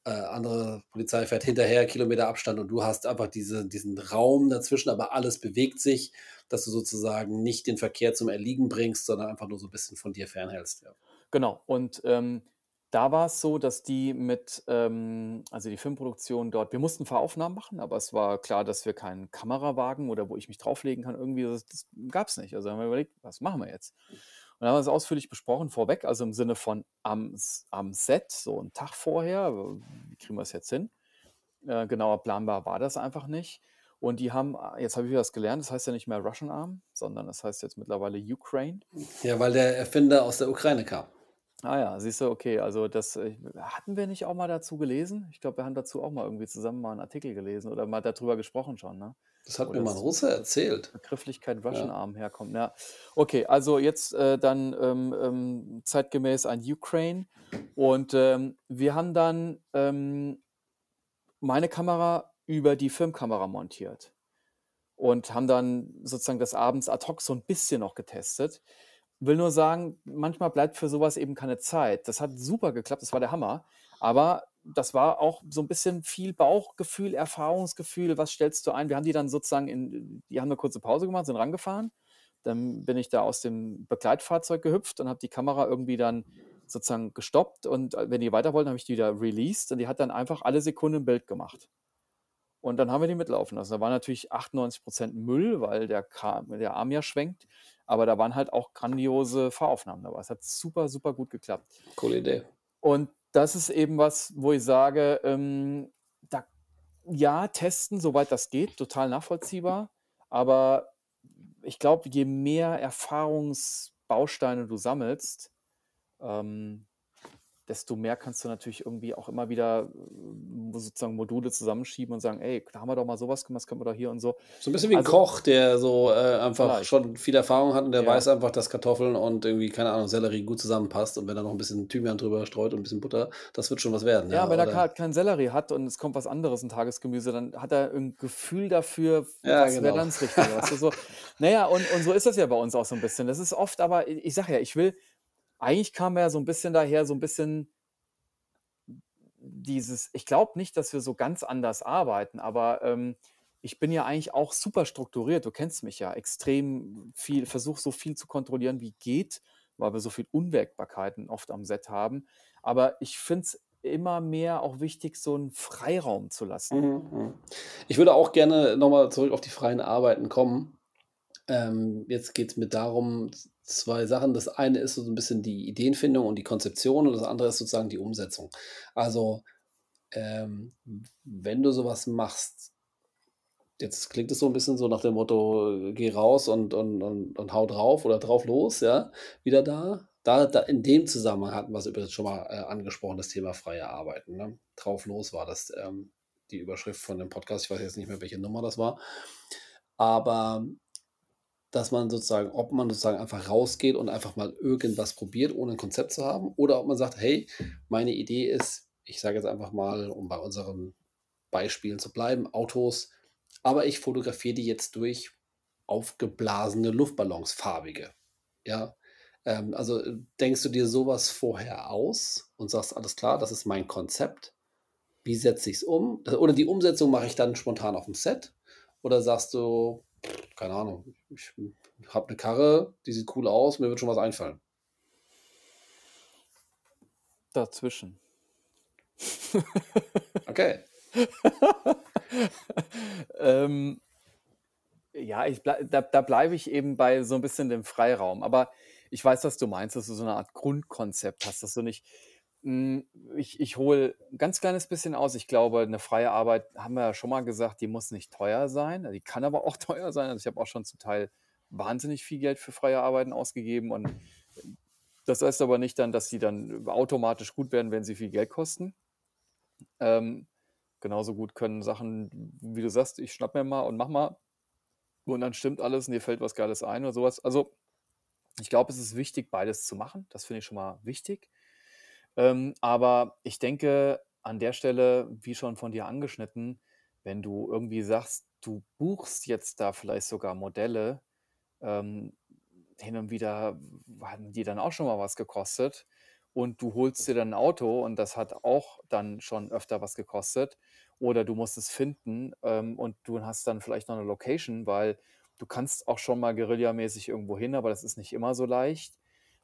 äh, andere Polizei fährt hinterher, Kilometer Abstand und du hast einfach diese diesen Raum dazwischen, aber alles bewegt sich, dass du sozusagen nicht den Verkehr zum Erliegen bringst, sondern einfach nur so 'n bisschen von dir fernhältst, ja. Genau. Und, ähm, da war's so, dass die mit, ähm also, die Filmproduktion dort wir mussten Fahraufnahmen machen, aber es war klar, dass wir keinen Kamerawagen oder wo ich mich drauflegen kann irgendwie, das das gab's nicht. Also, haben wir überlegt: „Was machen wir jetzt?“ Und dann haben wir das ausführlich besprochen vorweg, also, im Sinne von am am Set, so 'n Tag vorher. Wie kriegen wir's jetzt hin? Äh, genauer planbar war das einfach nicht. Und die haben, jetzt habe ich wieder was gelernt, das heißt ja nicht mehr Russian Arm, sondern das heißt jetzt mittlerweile Ukraine. Ja, weil der Erfinder aus der Ukraine kam. Ah ja, siehst du, okay, also das äh, hatten wir nicht auch mal dazu gelesen? Ich glaube, wir haben dazu auch mal irgendwie zusammen mal einen Artikel gelesen oder mal darüber gesprochen schon, ne? Das hat mir mal ein das Russe erzählt. Begrifflichkeit Russian Ja. Arm herkommt. Ja, okay, also jetzt äh, dann ähm, ähm, zeitgemäß ein Ukraine und ähm, wir haben dann ähm, meine Kamera über die Filmkamera montiert und haben dann sozusagen des Abends ad hoc so ein bisschen noch getestet. Will nur sagen, manchmal bleibt für sowas eben keine Zeit. Das hat super geklappt, das war der Hammer, aber das war auch so ein bisschen viel Bauchgefühl, Erfahrungsgefühl. Was stellst du ein? Wir haben die dann sozusagen in die haben eine kurze Pause gemacht, sind rangefahren. Dann bin ich da aus dem Begleitfahrzeug gehüpft und habe die Kamera irgendwie dann sozusagen gestoppt und, äh, wenn die weiter wollten, habe ich die wieder released und die hat dann einfach alle Sekunden 'n Bild gemacht. Und dann haben wir die mitlaufen lassen. Da war natürlich 98% Müll, weil der Kram der Arm ja schwenkt, aber da waren halt auch grandiose Fahraufnahmen dabei. Es hat super, super gut geklappt. Coole Idee. Und das ist eben was, wo ich sage, ähm, da ja, testen, soweit das geht, total nachvollziehbar, aber ich glaube, je mehr Erfahrungsbausteine du sammelst, ähm, desto mehr kannst du natürlich irgendwie auch immer wieder, äh, sozusagen Module zusammenschieben und sagen: „Ey, da haben wir doch mal sowas gemacht, das können wir doch hier und so.“ So ein bisschen wie ein Also Koch, der so, äh, einfach Vielleicht. schon viel Erfahrung hat und der Ja. weiß einfach, dass Kartoffeln und irgendwie, keine Ahnung, Sellerie gut zusammenpasst und wenn er noch ein bisschen Thymian drüber streut und ein bisschen Butter, das wird schon was werden, Ja, ja, wenn er oder grad keinen Sellerie hat und es kommt was anderes, 'n Tagesgemüse, dann hat er 'n Gefühl dafür, Ja, was wäre genau. dann das Richtige, weißt du, so. Na ja, und und so ist das ja bei uns auch so 'n bisschen. Das ist oft aber ich sage ja, ich will eigentlich kam ja so 'n bisschen daher, so 'n bisschen dieses ich glaube nicht, dass wir so ganz anders arbeiten, aber, ähm, ich bin ja eigentlich auch super strukturiert. Du kennst mich ja, extrem viel versuche so viel zu kontrollieren, wie geht, weil wir so viel Unwägbarkeiten oft am Set haben. Aber ich finde es immer mehr auch wichtig, so 'n Freiraum zu lassen. Mhm, mhm. Ich würde auch gerne noch mal zurück auf die freien Arbeiten kommen. Ähm, jetzt geht's mir darum, z 2 Sachen. Das eine ist so 'n bisschen die Ideenfindung und die Konzeption und das andere ist sozusagen die Umsetzung. Also, ähm, wenn du so was machst jetzt klingt es so 'n bisschen so nach dem Motto: „Geh raus und und und und hau drauf oder drauf los“, ja, wieder da. Da da in dem Zusammenhang hatten wir's übrigens schon mal, äh, angesprochen, das Thema freie Arbeiten, ne? Drauf los war das, ähm, die Überschrift von dem Podcast. Ich weiß jetzt nicht mehr, welche Nummer das war. Aber dass man sozusagen ob man sozusagen einfach rausgeht und einfach mal irgendwas probiert, ohne 'n Konzept zu haben, oder ob man sagt: „Hey, meine Idee ist“ ich sage jetzt einfach mal, um bei unseren Beispielen zu bleiben, Autos, aber ich fotografiere die jetzt durch aufgeblasene Luftballons, farbige, ja? Ähm, also, äh, denkst du dir so was vorher aus und sagst: „Alles klar, das ist mein Konzept. Wie setze ich's um?“ Äh, oder die Umsetzung mache ich dann spontan aufm Set? Oder sagst du: „Keine Ahnung, ich habe 'ne Karre, die sieht cool aus, mir wird schon was einfallen?“ Dazwischen. Okay. Ähm, ja, ich blei da da bleibe ich eben bei so 'n bisschen dem Freiraum. Aber ich weiß, was du meinst, dass du so 'ne Art Grundkonzept hast, dass du nicht hm, ich ich hole 'n ganz kleines bisschen aus. Ich glaube, 'ne freie Arbeit, haben wir ja schon mal gesagt, die muss nicht teuer sein. Die kann aber auch teuer sein. Also, ich habe auch schon zum Teil wahnsinnig viel Geld für freie Arbeiten ausgegeben und das heißt aber nicht dann, dass die dann automatisch gut werden, wenn sie viel Geld kosten. Ähm, genauso gut können Sachen, wie du sagst: „Ich schnappe mir mal und mache mal“ und dann stimmt alles und dir fällt was Geiles ein oder so was. Also, ich glaube, es ist wichtig, beides zu machen. Das finde ich schon mal wichtig. Ähm, aber ich denke an der Stelle, wie schon von dir angeschnitten, wenn du irgendwie sagst, du buchst jetzt da vielleicht sogar Modelle, ähm, hin und wieder haben die dann auch schon mal was gekostet und du holst dir dann 'n Auto und das hat auch dann schon öfter was gekostet oder du musst es finden, ähm, und du hast dann vielleicht noch 'ne Location, weil du kannst auch schon mal guerillamäßig irgendwo hin, aber das ist nicht immer so leicht.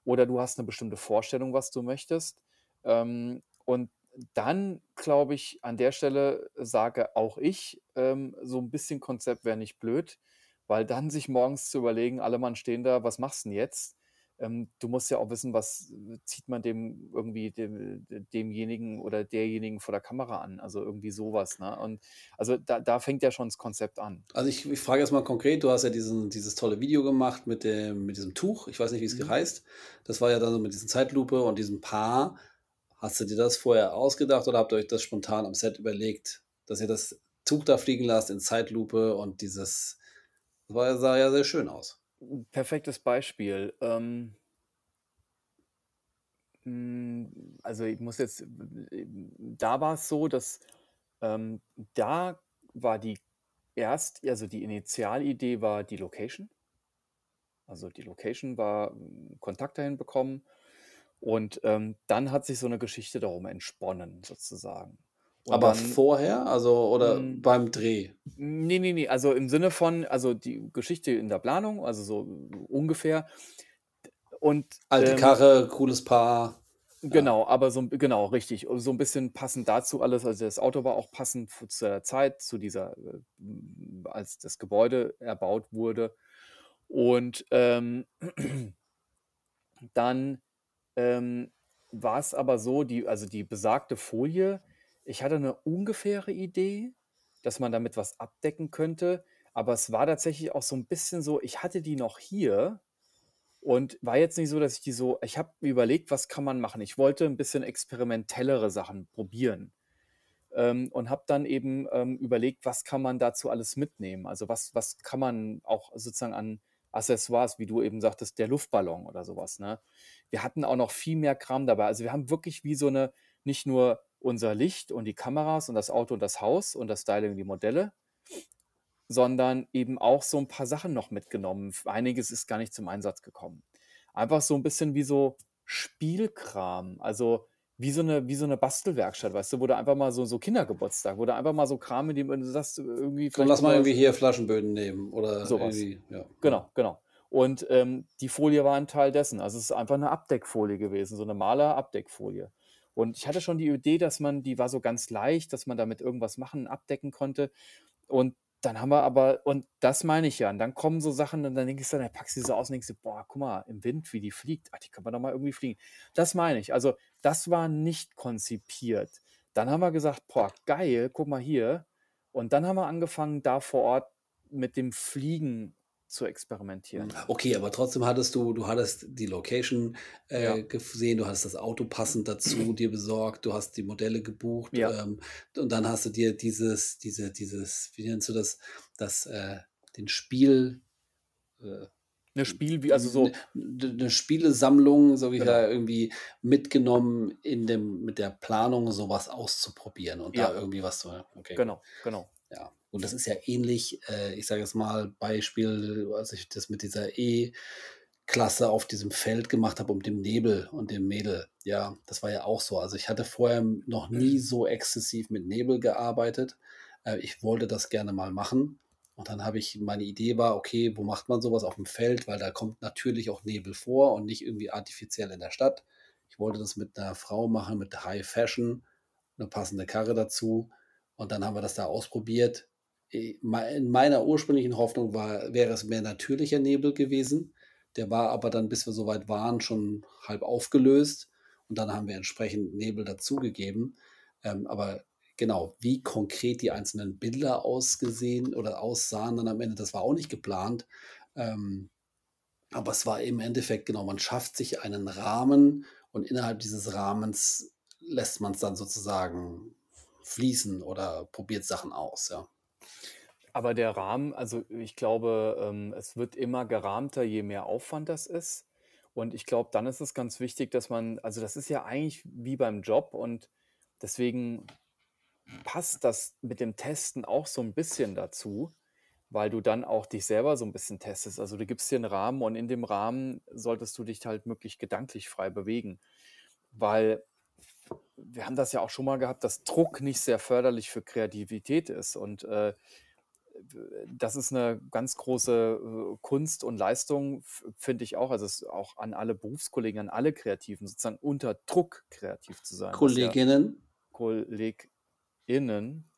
Oder du hast 'ne bestimmte Vorstellung, was du möchtest. Ähm, und dann glaube ich, an der Stelle sage auch ich, ähm, so 'n bisschen Konzept wäre nicht blöd, weil dann sich morgens zu überlegen: „Alle Mann stehen da, was machst 'n jetzt?“ ähm, du musst ja auch wissen, was äh, zieht man dem irgendwie dem demjenigen oder derjenigen vor der Kamera an? Also, irgendwie sowas, ne? Und also, da da fängt ja schon das Konzept an. Also, ich ich frage jetzt mal konkret, du hast ja diesen dieses tolle Video gemacht mit dem mit diesem Tuch. Ich weiß nicht, wie es Mhm. heißt. Das war ja dann so mit diesen Zeitlupe und diesem Paar. Hast du dir das vorher ausgedacht oder habt ihr euch das spontan am Set überlegt, dass ihr das Tuch da fliegen lasst in Zeitlupe und dieses war sah ja sehr schön aus. Perfektes Beispiel. Ähm hm, also, ich muss jetzt da war es so, dass, ähm, da war die erst also, die Initialidee war die Location. Also, die Location war Kontakt dahin bekommen und, ähm, dann hat sich so 'ne Geschichte darum entsponnen sozusagen. Und Aber dann vorher, also oder hm, beim Dreh? ne, ne, ne, also, im Sinne von also, die Geschichte in der Planung, also, so ungefähr und, Alte ähm Karre, cooles Paar. Ja. Genau, aber so genau, richtig. So 'n bisschen passend dazu alles. Also, das Auto war auch passend f zu der Zeit, zu dieser äh, als das Gebäude erbaut wurde. Und, ähm, dann, ähm, war's aber so, die also, die besagte Folie ich hatte 'ne ungefähre Idee, dass man damit was abdecken könnte, aber es war tatsächlich auch so 'n bisschen so, ich hatte die noch hier und war jetzt nicht so, dass ich die so ich habe mir überlegt, was kann man machen? Ich wollte 'n bisschen experimentellere Sachen probieren, ähm, und habe dann eben, ähm, überlegt, was kann man dazu alles mitnehmen? Also, was was kann man auch sozusagen an Accessoires, wie du eben sagtest, der Luftballon oder so was, ne? Wir hatten auch noch viel mehr Kram dabei. Also, wir haben wirklich wie so 'ne nicht nur unser Licht und die Kameras und das Auto und das Haus und das Styling und die Modelle sondern eben auch so 'n paar Sachen noch mitgenommen. Einiges ist gar nicht zum Einsatz gekommen. Einfach so 'n bisschen wie so Spielkram, also, wie so 'ne wie so 'ne Bastelwerkstatt, weißt du, wo du einfach mal so so Kindergeburtstag, wo du einfach mal so Kram mit dem du sagst, irgendwie Komm, lass mal irgendwie hier Flaschenböden nehmen oder So was. irgendwie ja. Genau, genau. Und, ähm, die Folie war 'n Teil dessen. Also, es ist einfach 'ne Abdeckfolie gewesen, so 'ne Maler-Abdeckfolie. Und ich hatte schon die Idee, dass man die war so ganz leicht, dass man damit irgendwas machen, abdecken konnte. Und dann haben wir aber und das meine ich ja. Und dann kommen so Sachen und dann denkst du dann packst du die so aus und denkst dir: „Boah, guck mal, im Wind, wie die fliegt. Ach, die kann man doch mal irgendwie fliegen.“ Das meine ich. Also, das war nicht konzipiert. Dann haben wir gesagt: „Boah, geil, guck mal hier.“ Und dann haben wir angefangen, da vor Ort mit dem Fliegen zu experimentieren. okay, aber trotzdem hattest du du hattest die Location, Ja. äh, gesehen, du hast das Auto passend dazu dir besorgt, du hast die Modelle gebucht, Ja. ähm, und dann hast du dir dieses diese dieses wie nennst du das das, äh den Spiel äh, 'Ne hm, Spiel wie also, so n 'ne Spielesammlung, sage ich Genau. ja, irgendwie mitgenommen in dem mit der Planung so was auszuprobieren und da Ja. irgendwie was zu okay. Genau, genau. Ja. Und das ist ja ähnlich, äh, ich sage jetzt mal, Beispiel, als ich das mit dieser E-Klasse auf diesem Feld gemacht habe und dem Nebel und dem Mädel. Ja, das war ja auch so. Also, ich hatte vorher noch nie so exzessiv mit Nebel gearbeitet. Äh, ich wollte das gerne mal machen. Und dann habe ich meine Idee war: „Okay, wo macht man so was? Aufm Feld“, weil da kommt natürlich auch Nebel vor und nicht irgendwie artifiziell in der Stadt. Ich wollte das mit 'ner Frau machen, mit High Fashion, 'ne passende Karre dazu. Und dann haben wir das da ausprobiert. Äh, in meiner ursprünglichen Hoffnung war wäre es mehr natürlicher Nebel gewesen. Der war aber dann, bis wir so weit waren, schon halb aufgelöst und dann haben wir entsprechend Nebel dazugegeben. Ähm, aber genau, wie konkret die einzelnen Bilder ausgesehen oder aussahen dann am Ende, das war auch nicht geplant. Ähm, aber es war im Endeffekt genau, man schafft sich einen Rahmen und innerhalb dieses Rahmens lässt man's dann sozusagen fließen oder probiert Sachen aus, ja. Aber der Rahmen also, ich glaube, ähm, es wird immer gerahmter, je mehr Aufwand das ist. Und ich glaube, dann ist es ganz wichtig, dass man also, das ist ja eigentlich wie beim Job und deswegen passt das mit dem Testen auch so 'n bisschen dazu, weil du dann auch dich selber so 'n bisschen testest. Also, du gibst dir 'n Rahmen und in dem Rahmen solltest du dich halt möglichst gedanklich frei bewegen. Weil wir haben das ja auch schon mal gehabt, dass Druck nicht sehr förderlich für Kreativität ist. Und, äh, das ist 'ne ganz große, äh, Kunst und Leistung, finde ich auch. Also, es auch an alle Berufskollegen, an alle Kreativen sozusagen unter Druck kreativ zu sein, was ja Kolleginnen? KollegInnen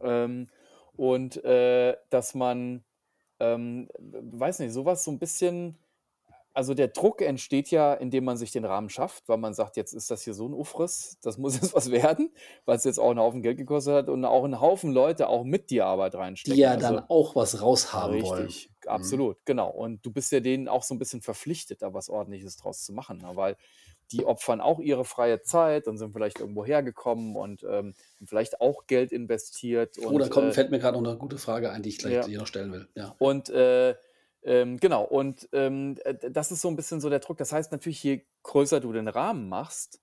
ähm, und, äh, dass man, ähm, weiß nicht, so was so 'n bisschen Also, der Druck entsteht ja, indem man sich den Rahmen schafft, weil man sagt: „Jetzt ist das hier so 'n Ufriss, das muss jetzt was werden“, weil's jetzt auch 'n Haufen Geld gekostet hat und auch 'n Haufen Leute auch mit dir Arbeit Die reinstecken. ja dann Also auch was raushaben wollen. richtig, Mhm. absolut, genau. Und du bist ja denen auch so 'n bisschen verpflichtet, da was Ordentliches draus zu machen, ne? Weil die opfern auch ihre freie Zeit und sind vielleicht irgendwo hergekommen und, ähm, vielleicht auch Geld investiert Oh, da und, kommt äh fällt mir grad noch 'ne gute Frage ein, die ich gleich Ja. dir noch stellen will. Ja. Und, äh, ähm, genau und, ähm, äh, das ist so 'n bisschen so der Druck. Das heißt natürlich, je größer du den Rahmen machst,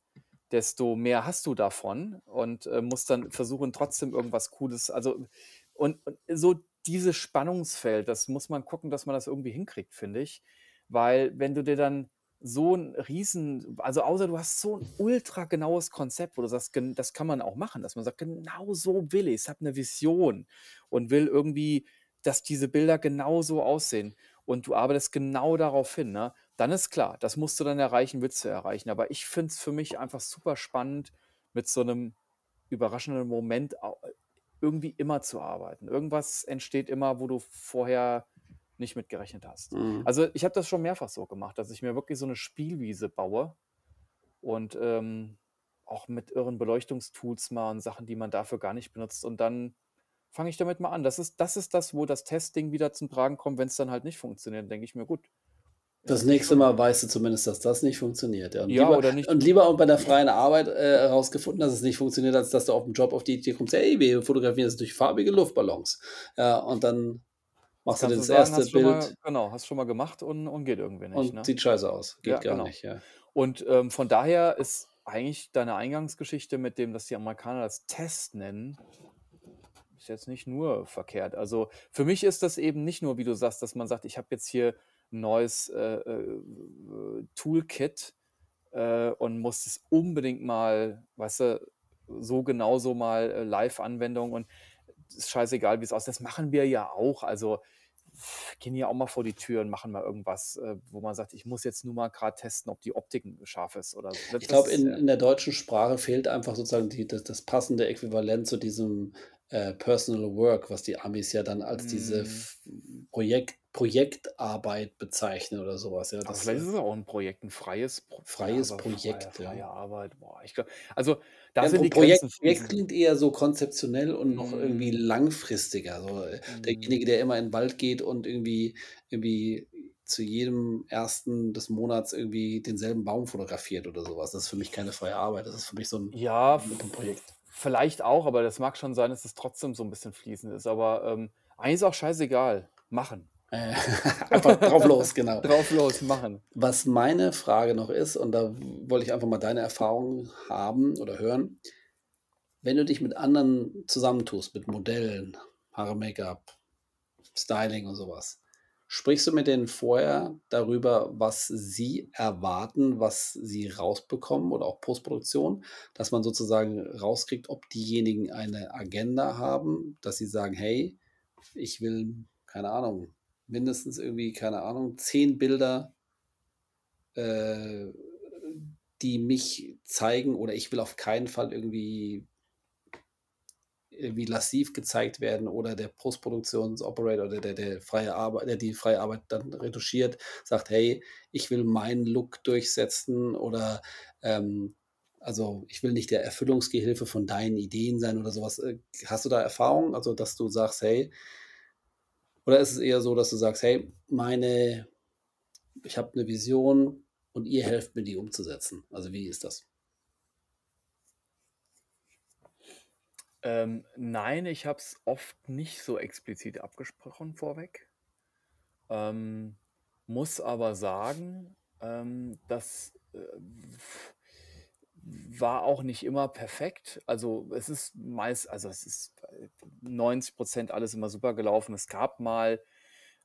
desto mehr hast du davon und, äh, musst dann versuchen, trotzdem irgendwas Cooles also, und und so dieses Spannungsfeld, das muss man gucken, dass man das irgendwie hinkriegt, finde ich. Weil wenn du dir dann so 'n riesen also, außer du hast so 'n ultragenaues Konzept, wo du sagst: „Gen das kann man auch machen“, dass man sagt: „Genau so will ich's“, habe 'ne Vision und will irgendwie, dass diese Bilder genauso aussehen und du arbeitest genau darauf hin, ne? Dann ist klar, das musst du dann erreichen willst du erreichen. Aber ich finde es für mich einfach super spannend, mit so 'nem überraschenden Moment irgendwie immer zu arbeiten. Irgendwas entsteht immer, wo du vorher nicht mit gerechnet hast. Mhm. Also, ich habe das schon mehrfach so gemacht, dass ich mir wirklich so 'ne Spielwiese baue und, ähm, auch mit irren Beleuchtungstools mal und Sachen, die man dafür gar nicht benutzt und dann fange ich damit mal an. Das ist das ist das, wo das Testing wieder zum Tragen kommt, wenn's dann halt nicht funktioniert, denke ich mir: „Gut, Das nächste schlimm.“ Mal weißt du zumindest, dass das nicht funktioniert, ja. Und Ja, lieber oder nicht und lieber auch bei der freien Arbeit, äh, herausgefunden, dass es nicht funktioniert, als dass du auf'm Job auf die Idee kommst: „Hey, wir fotografieren jetzt durch farbige Luftballons.“ Ja, und dann Das machst du das sagen, 1. hast schon mal Bild genau, hast schon mal gemacht und und geht irgendwie nicht, und ne? sieht scheiße aus. Ja, Geht gar genau. nicht, ja. Und, ähm, von daher ist eigentlich deine Eingangsgeschichte mit dem, dass die Amerikaner das Test nennen ist jetzt nicht nur verkehrt. Also, für mich ist das eben nicht nur, wie du sagst, dass man sagt: „Ich habe jetzt hier 'n neues, äh, äh, Toolkit, äh, und muss es unbedingt mal, weißt du, so genauso mal, äh, Live-Anwendung und ist scheißegal, wie's aussieht.“ Das machen wir ja auch. Also, gehen ja auch mal vor die Tür und machen mal irgendwas, äh, wo man sagt: „Ich muss jetzt nur mal grad testen, ob die Optik scharf ist“ oder so. Ich glaube, in in der deutschen Sprache fehlt einfach sozusagen die das das passende Äquivalent zu diesem, äh, Personal Work, was die Amis ja dann als diese Mhm. Projekt Projektarbeit bezeichnen oder so was, ja, Aber das, vielleicht ist es auch 'n Projekt 'n freies Pro ja, Freies freie Projekt, ja. freie Arbeit, boah, ich glaube also, da Ja, sind die Projekt Grenzen Projekt klingt eher so konzeptionell und noch irgendwie Mhm. langfristiger. So, äh, derjenige, der immer in 'n Wald geht und irgendwie irgendwie zu jedem 1. des Monats irgendwie denselben Baum fotografiert oder so was. Das ist für mich keine freie Arbeit. Das ist für mich so 'n Ja, so 'n v Projekt. Vielleicht auch, aber das mag schon sein, dass es trotzdem so 'n bisschen fließend ist. Aber, ähm, eigentlich ist auch scheißegal. Machen. Äh, einfach drauf los, genau. Drauf los, machen. Was meine Frage noch ist, und da wollte ich einfach mal deine Erfahrung haben oder hören. Wenn du dich mit anderen zusammentust, mit Modellen, Haare, Make-up, Styling und so was. Sprichst du mit denen vorher darüber, was sie erwarten, was sie rausbekommen oder auch Postproduktion, dass man sozusagen rauskriegt, ob diejenigen eine Agenda haben, dass sie sagen: „Hey, ich will, keine Ahnung, mindestens irgendwie, keine Ahnung, 10 Bilder“ „äh, die mich zeigen oder ich will auf keinen Fall irgendwie“ „irgendwie lassiv gezeigt werden“ oder der Postproduktions-Operator oder der der freie Arbeit der die freie Arbeit dann retuschiert, sagt: „Hey, ich will meinen Look durchsetzen“ oder, ähm, also: „Ich will nicht der Erfüllungsgehilfe von deinen Ideen sein“ oder so was. Äh, hast du da Erfahrung? Also, dass du sagst: „Hey“ oder ist es eher so, dass du sagst: „Hey, meine ich habe 'ne Vision und ihr helft mir, die umzusetzen.“ Also, wie ist das? Ähm, nein, ich habe es oft nicht so explizit abgesprochen vorweg. Ähm, muss aber sagen, ähm, das, äh, war auch nicht immer perfekt. Also, es ist meist also, es ist, äh, 90 % alles immer super gelaufen. Es gab mal,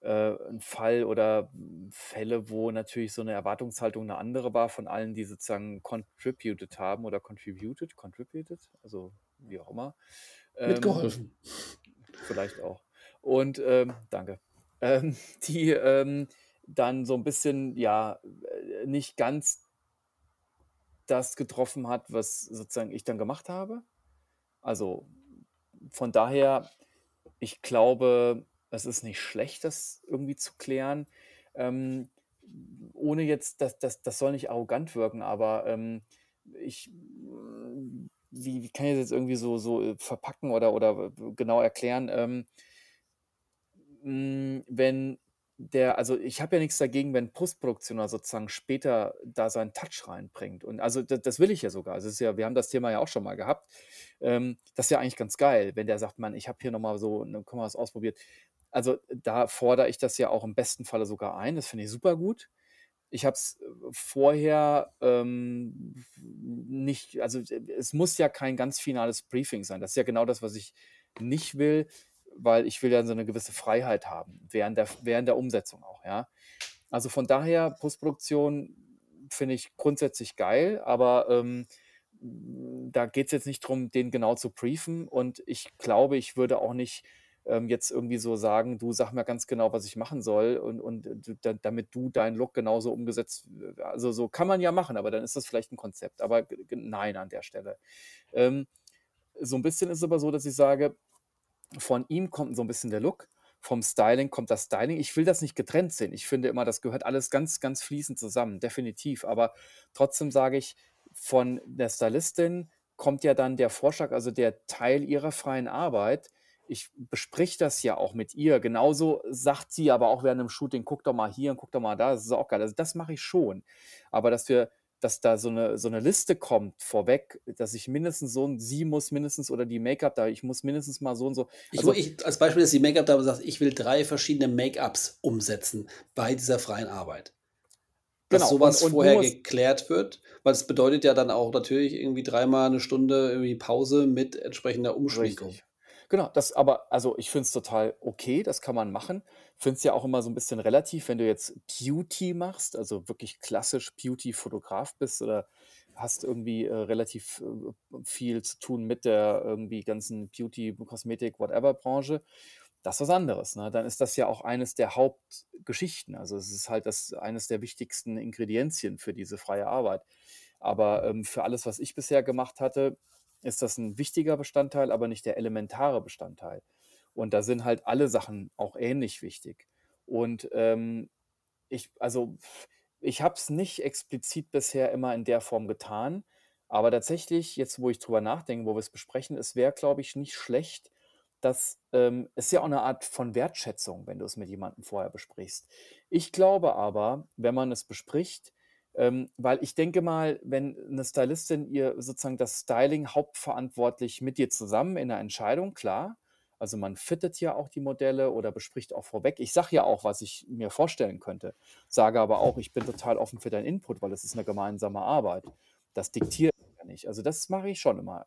äh, 'n Fall oder Fälle, wo natürlich so 'ne Erwartungshaltung 'ne andere war von allen, die sozusagen contributed haben oder contributed contributed, also, wie auch immer. Ähm, Mitgeholfen. vielleicht auch. Und, ähm danke. Ähm, die, ähm, dann so 'n bisschen, ja, äh, nicht ganz das getroffen hat, was sozusagen ich dann gemacht habe. Also, von daher, ich glaube, es ist nicht schlecht, das irgendwie zu klären. Ähm, ohne jetzt das das das soll nicht arrogant wirken, aber, ähm, ich wie wie kann ich das jetzt irgendwie so so, äh, verpacken oder oder w genau erklären? Ähm hm, wenn der also, ich habe ja nix dagegen, wenn Postproduktion sozusagen später da seinen Touch reinbringt und also, d das will ich ja sogar. Also, ist ja wir haben das Thema ja auch schon mal gehabt. Ähm, das ist ja eigentlich ganz geil, wenn der sagt: „Mann, ich habe hier noch mal so ne, guck mal, was ausprobiert.“ Also, da fordere ich das ja auch im besten Falle sogar ein. Das finde ich supergut. Ich habe es, äh, vorher, ähm, nicht also, es muss ja kein ganz finales Briefing sein. Das ist ja genau das, was ich nicht will, weil ich will ja so 'ne gewisse Freiheit haben während der während der Umsetzung auch, ja? Also, von daher, Postproduktion finde ich grundsätzlich geil, aber, ähm, da geht's jetzt nicht drum, den genau zu briefen und ich glaube, ich würde auch nicht, ähm, jetzt irgendwie so sagen: „Du, sag mir ganz genau, was ich machen soll und und da damit du deinen Look genauso umgesetzt“ also, so kann man ja machen, aber dann ist das vielleicht 'n Konzept, aber nein an der Stelle. Ähm, so 'n bisschen ist es aber so, dass ich sage, von ihm kommt so 'n bisschen der Look, vom Styling kommt das Styling. Ich will das nicht getrennt sehen. Ich finde immer, das gehört alles ganz, ganz fließend zusammen, definitiv. Aber trotzdem sage ich, von der Stylistin kommt ja dann der Vorschlag, also, der Teil ihrer freien Arbeit. Ich besprich das ja auch mit ihr. Genauso sagt sie aber auch während 'nem Shooting: „Guck doch mal hier und guck doch mal da.“ Das ist auch geil. Also, das mache ich schon. Aber dass wir dass da so 'ne so 'ne Liste kommt vorweg, dass ich mindestens so 'n sie muss mindestens oder die Make-up da ich muss mindestens mal so und so Ich also ich als Beispiel, dass die Make-up-Dame sagt: „Ich will 3 verschiedene Make-ups umsetzen bei dieser freien Arbeit.“ Dass Genau, so und was und vorher geklärt wird, weil es bedeutet ja dann auch natürlich irgendwie dreimal 'ne Stunde irgendwie Pause mit entsprechender Umschminkung. Richtig. Genau, das aber also, ich finde es total okay, das kann man machen. Finde es ja auch immer so 'n bisschen relativ, wenn du jetzt Beauty machst, also, wirklich klassisch Beauty-Fotograf bist oder hast irgendwie, äh, relativ, äh, viel zu tun mit der irgendwie ganzen Beauty, Kosmetik, whatever Branche. Das ist was anderes, ne? Dann ist das ja auch eines der Hauptgeschichten. Also, es ist halt das eines der wichtigsten Ingredienzien für diese freie Arbeit. Aber, ähm, für alles, was ich bisher gemacht hatte, ist das 'n wichtiger Bestandteil, aber nicht der elementare Bestandteil. Und da sind halt alle Sachen auch ähnlich wichtig. Und, ähm, ich also, ich habe es nicht explizit bisher immer in der Form getan, aber tatsächlich, jetzt, wo ich drüber nachdenke, wo wir's besprechen, es wäre, glaube ich, nicht schlecht, dass ähm, ist ja auch 'ne Art von Wertschätzung, wenn du es mit jemandem vorher besprichst. Ich glaube aber, wenn man es bespricht ähm, weil ich denke mal, wenn 'ne Stylistin ihr sozusagen das Styling hauptverantwortlich mit dir zusammen in 'ner Entscheidung, klar. Also, man fittet ja auch die Modelle oder bespricht auch vorweg. Ich sage ja auch, was ich mir vorstellen könnte, sage aber auch: „Ich bin total offen für deinen Input“, weil es ist 'ne gemeinsame Arbeit. Das diktiere ich ja nicht. Also, das mache ich schon immer.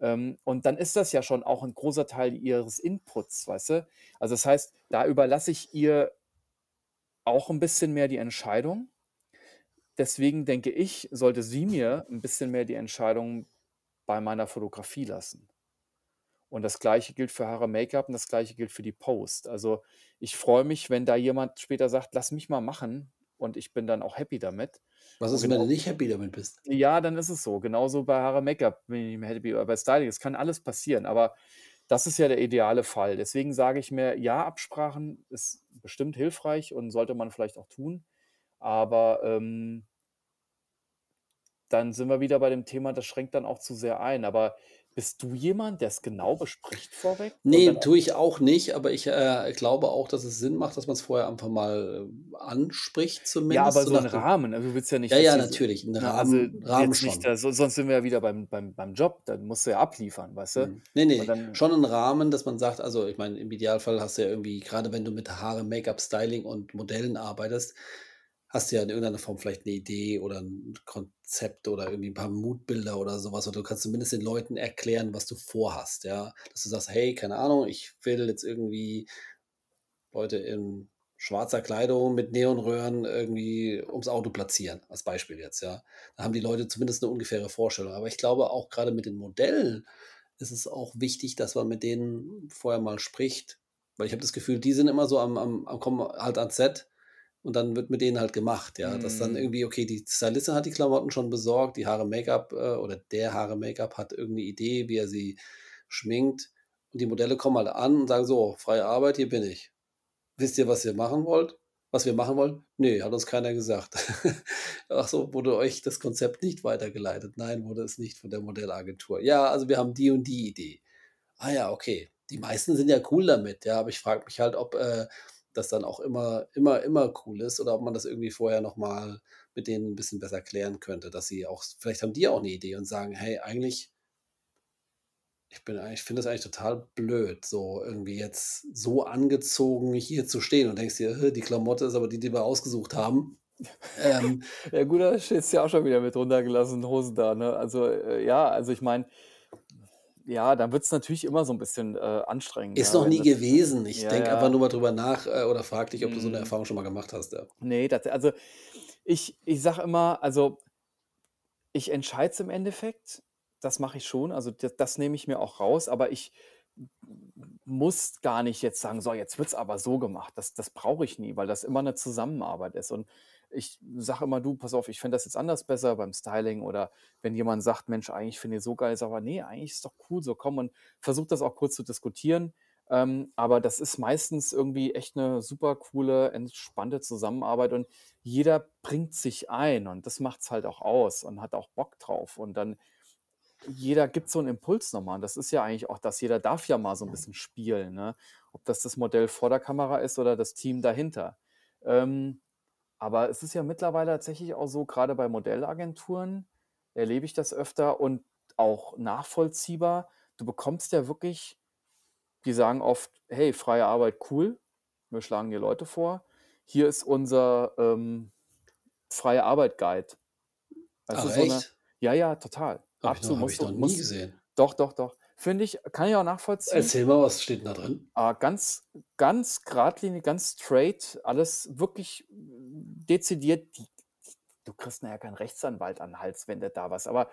Ähm, und dann ist das ja schon auch 'n großer Teil ihres Inputs, weißt du? Also, das heißt, da überlasse ich ihr auch 'n bisschen mehr die Entscheidung. Deswegen denke ich, sollte sie mir 'n bisschen mehr die Entscheidung bei meiner Fotografie lassen. Und das Gleiche gilt für Haare, Make-up und das Gleiche gilt für die Post. Also, ich freue mich, wenn da jemand später sagt: „Lass mich mal machen“, und ich bin dann auch happy damit. Was ist, wenn du genau nicht happy damit bist? Ja, dann ist es so. Genauso bei Haare, Make-up bin ich nicht mehr happy oder bei Styling. Es kann alles passieren, aber das ist ja der ideale Fall. Deswegen sage ich mir: „Ja, Absprachen ist bestimmt hilfreich und sollte man vielleicht auch tun.“ Aber, ähm dann sind wir wieder bei dem Thema, das schränkt dann auch zu sehr ein. Aber bist du jemand, der's genau bespricht vorweg Ne, auch tue ich auch nicht, aber ich, äh, glaube auch, dass es Sinn macht, dass man's vorher einfach mal, äh, anspricht Ja, zumindest, aber so so 'n nach dem Rahmen. Also, du willst ja Ja, nicht, ja, so natürlich, 'n ne, also, Rahmen Rahmen nicht schon. da so sonst sind wir ja wieder beim beim beim Job, dann musst du ja abliefern, weißt du? Mhm. Ne, Und ne, dann schon 'n Rahmen, dass man sagt also, ich meine, im Idealfall hast du ja irgendwie grade wenn du mit Haare, Make-up, Styling und Modellen arbeitest, hast du ja in irgendeiner Form vielleicht 'ne Idee oder 'n Konzept oder irgendwie 'n paar Moodbilder oder so was, oder du kannst zumindest den Leuten erklären, was du vorhast, ja? Dass du sagst: „Hey, keine Ahnung, ich will jetzt irgendwie Leute in schwarzer Kleidung mit Neonröhren irgendwie ums Auto platzieren“, als Beispiel jetzt, ja? Da haben die Leute zumindest 'ne ungefähre Vorstellung. Aber ich glaube auch grade mit den Modellen ist es auch wichtig, dass man mit denen vorher mal spricht, weil ich habe das Gefühl, die sind immer so am am am kommen halt ans Set und dann wird mit denen halt gemacht, ja? Dass dann Mhm. irgendwie okay, die Stylistin hat die Klamotten schon besorgt, die Haare, Make-up äh, oder der Haare, Make-up hat irgend 'ne Idee, wie er sie schminkt und die Modelle kommen halt an und sagen: „So, freie Arbeit, hier bin ich. Wisst ihr, was ihr machen wollt?“ was wir machen wollen? Ne, hat uns keiner gesagt. Ach so, wurde euch das Konzept nicht weitergeleitet? Nein, wurde es nicht von der Modellagentur. Ja, also wir haben die und die Idee. Ah ja, okay. Die meisten sind ja cool damit, ja, aber ich frage mich halt, ob äh, das dann auch immer, immer, immer cool ist oder ob man das irgendwie vorher nochmal mit denen ein bisschen besser klären könnte, dass sie auch, vielleicht haben die auch eine Idee und sagen, hey, eigentlich ich bin eigentlich finde das eigentlich total blöd, so irgendwie jetzt so angezogen hier zu stehen und denkst dir: „Hä, die Klamotte ist aber die, die wir ausgesucht haben.“ Ähm, Ja gut, da stehst du ja auch schon wieder mit runtergelassenen Hosen da, ne? Also, äh, ja, also ich meine, ja, dann wird's natürlich immer so 'n bisschen, äh, anstrengend, ist ja, noch nie das gewesen. Ich ja, denke einfach ja. nur mal drüber nach, äh, oder frage dich, ob du so 'ne Mhm. Erfahrung schon mal gemacht hast, ja. Ne, tats also ich ich sage immer, also ich entscheide es im Endeffekt, das mache ich schon, also d das nehme ich mir auch raus, aber ich muss gar nicht jetzt sagen: „So, jetzt wird's aber so gemacht.“ Das das brauche ich nie, weil das immer 'ne Zusammenarbeit ist. Und ich sage immer: „Du, pass auf, ich fände das jetzt anders besser beim Styling.“ Oder wenn jemand sagt: „Mensch, eigentlich finde ich so geil“, sage aber: „Ne, eigentlich ist doch cool so, komm“ und versuche das auch kurz zu diskutieren. Ähm, aber das ist meistens irgendwie echt 'ne super coole, entspannte Zusammenarbeit und jeder bringt sich ein und das macht's halt auch aus und hat auch Bock drauf. Und dann jeder gibt so 'n Impuls noch mal und das ist ja eigentlich auch das. Jeder darf ja mal so 'n bisschen spielen, ne? Ob das das Modell vor der Kamera ist oder das Team dahinter. Ähm, aber es ist ja mittlerweile tatsächlich auch so, grade bei Modellagenturen erlebe ich das öfter und auch nachvollziehbar. Du bekommst ja wirklich die sagen oft: „Hey, freie Arbeit, cool. Wir schlagen dir Leute vor. Hier ist unser, ähm, freie Arbeit Guide.“ Weißt du, Ach so echt? ja, ja, total. Habe ich Ab zu noch habe musst ich noch nie musst gesehen. doch, doch, doch. Finde ich kann ich auch nachvollziehen. Erzähl mal, was steht da drin? Ah, ganz ganz geradlinig, ganz straight, alles wirklich dezidiert. Die du kriegst nachher keinen Rechtsanwalt an 'n Hals, wenn du da was aber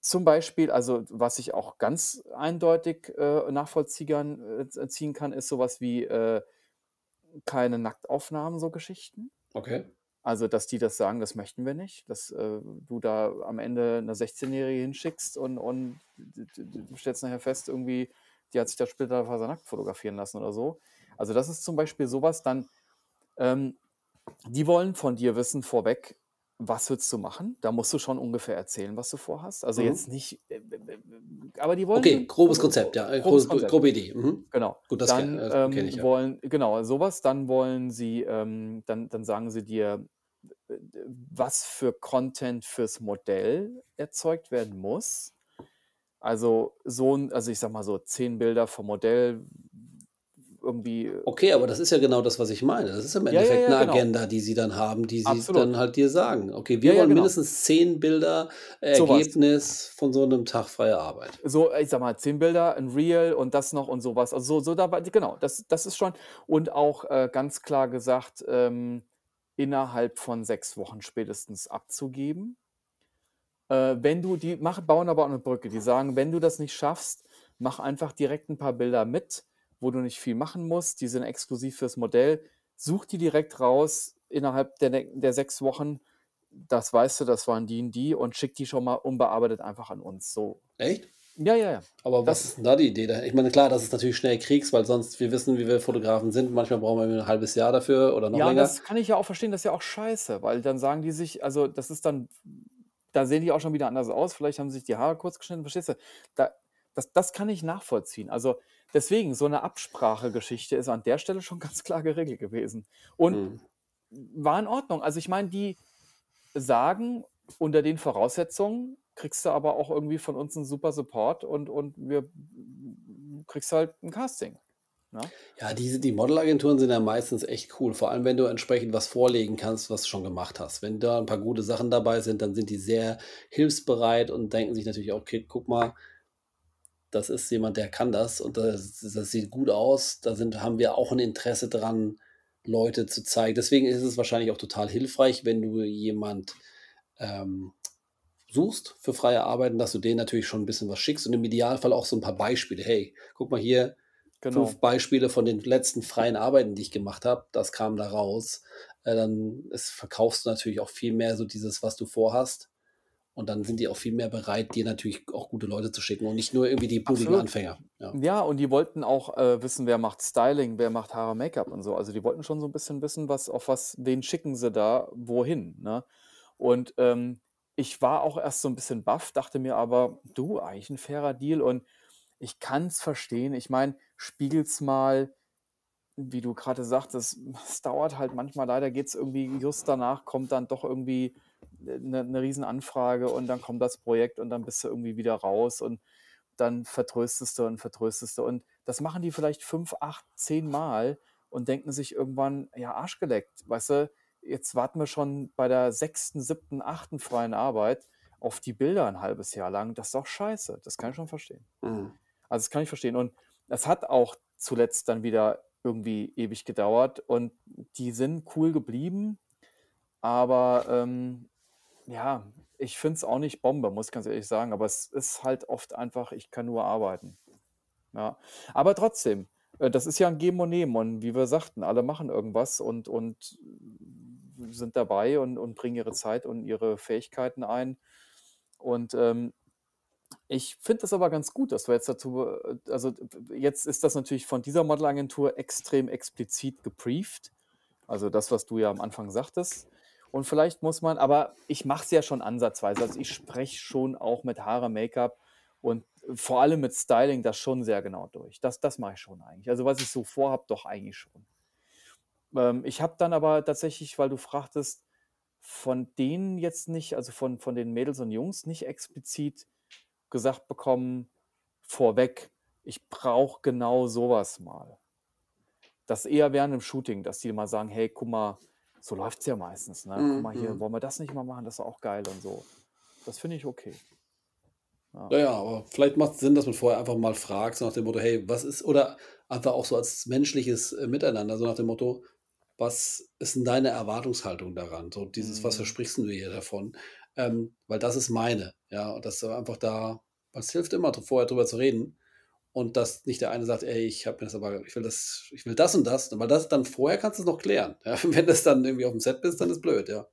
zum Beispiel also was ich auch ganz eindeutig, äh, nachvollziehern äh, kann, ist so was wie, äh, keine Nacktaufnahmen, so Geschichten. Okay. Also, dass die das sagen: „Das möchten wir nicht“, dass, äh, du da am Ende 'ne Sechzehnjährige hinschickst und und du stellst nachher fest irgendwie, die hat sich da splitterfasernackt fotografieren lassen oder so. Also, das ist zum Beispiel so was, dann ähm, die wollen von dir wissen vorweg, was willst du machen? Da musst du schon ungefähr erzählen, was du vorhast. Also, Mhm. jetzt nicht, äh, w w aber die wollen Okay, grobes Konzept, ja, äh, grobes grob Konzept. grobe Idee. Mhm. Genau. Gut, das Dann, äh, kenne ich, ähm, ja. wollen genau, so was. Dann wollen sie, ähm dann dann sagen sie dir, äh, was für Content fürs Modell erzeugt werden muss. Also, so also ich sage mal so 10 Bilder vom Modell irgendwie Okay, aber das ist ja genau das, was ich meine. Das ist im Ja, ja, Endeffekt ja, 'ne genau. Agenda, die sie dann haben, die sie dann Absolut. halt dir sagen: „Okay, Ja, wir ja, wollen genau. mindestens 10 Bilder So was. Ergebnis von so 'nem Tag freie Arbeit.“ So, ich sage mal, 10 Bilder, 'n Reel und das noch und so was. Also so so dabei genau, das das ist schon und auch, äh, ganz klar gesagt, ähm, innerhalb von 6 Wochen spätestens abzugeben. Äh, wenn du die machen bauen aber auch 'ne Brücke. Die sagen: „Wenn du das nicht schaffst, mach einfach direkt 'n paar Bilder mit, wo du nicht viel machen musst. Die sind exklusiv fürs Modell. Such die direkt raus innerhalb der ne der 6 Wochen. Das weißt du, das waren die und die und schick die schon mal unbearbeitet einfach an uns“, so. Echt? Ja, ja, ja. Aber was Das ist da die Idee ich meine, klar, dass es natürlich schnell kriegst, weil sonst wir wissen, wie wir Fotografen sind. Manchmal brauchen wir irgendwie 'n 1/2 Jahr dafür oder noch Ja, länger. das kann ich ja auch verstehen, das ist ja auch scheiße, weil dann sagen die sich also das ist dann da sehen die auch schon wieder anders aus. Vielleicht haben sie sich die Haare kurz geschnitten, verstehst du? Da das das kann ich nachvollziehen. Also, deswegen, so 'ne Absprachegeschichte ist an der Stelle schon ganz klar geregelt gewesen und Mhm. war in Ordnung. Also, ich meine, die sagen: „Unter den Voraussetzungen kriegst du aber auch irgendwie von uns 'n super Support und und wir kriegst halt 'n Casting“, ne? Ja, diese die Modelagenturen sind ja meistens echt cool, vor allem, wenn du entsprechend was vorlegen kannst, was du schon gemacht hast. Wenn da 'n paar gute Sachen dabei sind, dann sind die sehr hilfsbereit und denken sich natürlich auch: „Okay, guck mal“ „das ist jemand, der kann das und das das sieht gut aus. Da sind haben wir auch 'n Interesse dran, Leute zu zeigen.“ Deswegen ist es wahrscheinlich auch total hilfreich, wenn du jemand, ähm, suchst für freie Arbeiten, dass du denen natürlich schon 'n bisschen was schickst und im Idealfall auch so 'n paar Beispiele: „Hey, guck mal hier, 5 Genau. Beispiele von den letzten freien Arbeiten, die ich gemacht habe. Das kam da raus.“ Äh, dann es verkaufst du natürlich auch viel mehr so dieses, was du vorhast. Und dann sind die auch viel mehr bereit, dir natürlich auch gute Leute zu schicken und nicht nur irgendwie die Absolut. Anfänger, ja. ja. Und die wollten auch, äh, wissen, wer macht Styling, wer macht Haare, Make-up und so. Also, die wollten schon so 'n bisschen wissen, was auf was wen schicken sie da wohin, ne? Und, ähm, ich war auch erst so 'n bisschen baff, dachte mir aber: „Du, eigentlich 'n fairer Deal“ und ich kann's verstehen. Ich meine, spiegelt's mal, wie du grade sagtest, es dauert halt manchmal leider geht's irgendwie just danach kommt dann doch irgendwie, äh, 'ne Riesenanfrage und dann kommt das Projekt und dann bist du irgendwie wieder raus und dann vertröstest du und vertröstest du. Und das machen die vielleicht 5, 8, 10 Mal und denken sich irgendwann: „Ja, Arsch geleckt, weißt du, jetzt warten wir schon bei der 6., 7., 8. freien Arbeit auf die Bilder 'n halbes Jahr lang. Das ist doch scheiße.“ Das kann ich schon verstehen. Mhm. Also, das kann ich verstehen. Und es hat auch zuletzt dann wieder irgendwie ewig gedauert und die sind cool geblieben, aber, ähm, ja, ich finde es auch nicht Bombe, muss ich ganz ehrlich sagen, aber es ist halt oft einfach, ich kann nur arbeiten. Ja. Aber trotzdem, äh, das ist ja 'n Geben und Nehmen und wie wir sagten, alle machen irgendwas und und sind dabei und und bringen ihre Zeit und ihre Fähigkeiten ein. Und, ähm, ich finde das aber ganz gut, dass wir jetzt dazu äh, also, jetzt ist das natürlich von dieser Modelagentur extrem explizit gebrieft, also das, was du ja am Anfang sagtest. Und vielleicht muss man aber ich mache es ja schon ansatzweise. Also, ich spreche schon auch mit Haare, Make-up und vor allem mit Styling das schon sehr genau durch. Das das mache ich schon eigentlich. Also, was ich so vorhabe, doch eigentlich schon. Ähm, ich habe dann aber tatsächlich, weil du fragtest, von denen jetzt nicht also von von den Mädels und Jungs nicht explizit gesagt bekommen vorweg: „Ich brauche genau so was mal.“ Das eher während 'nem Shooting, dass die mal sagen: „Hey, guck mal“ so läuft's ja meistens, ne? „Guck Mhm, mal hier, mhm. wollen wir das nicht mal machen? Das ist auch geil“ und so. Das finde ich okay. Ja. Ja, ja, aber vielleicht macht's Sinn, dass man vorher einfach mal fragt, so nach dem Motto: „Hey, was ist“ oder einfach auch so als menschliches, äh, Miteinander, so nach dem Motto: „Was ist 'n deine Erwartungshaltung daran?“ So dieses: „Was Mhm. versprichst 'n du dir davon?“ Ähm, weil das ist meine, ja, und dass du einfach da es hilft immer, vorher drüber zu reden und dass nicht der eine sagt: „Ey, ich habe mir das aber ich will das ich will das und das“, weil das dann vorher kannst du's noch klären, ja? Wenn du's dann irgendwie aufm Set bist, dann ist blöd, ja.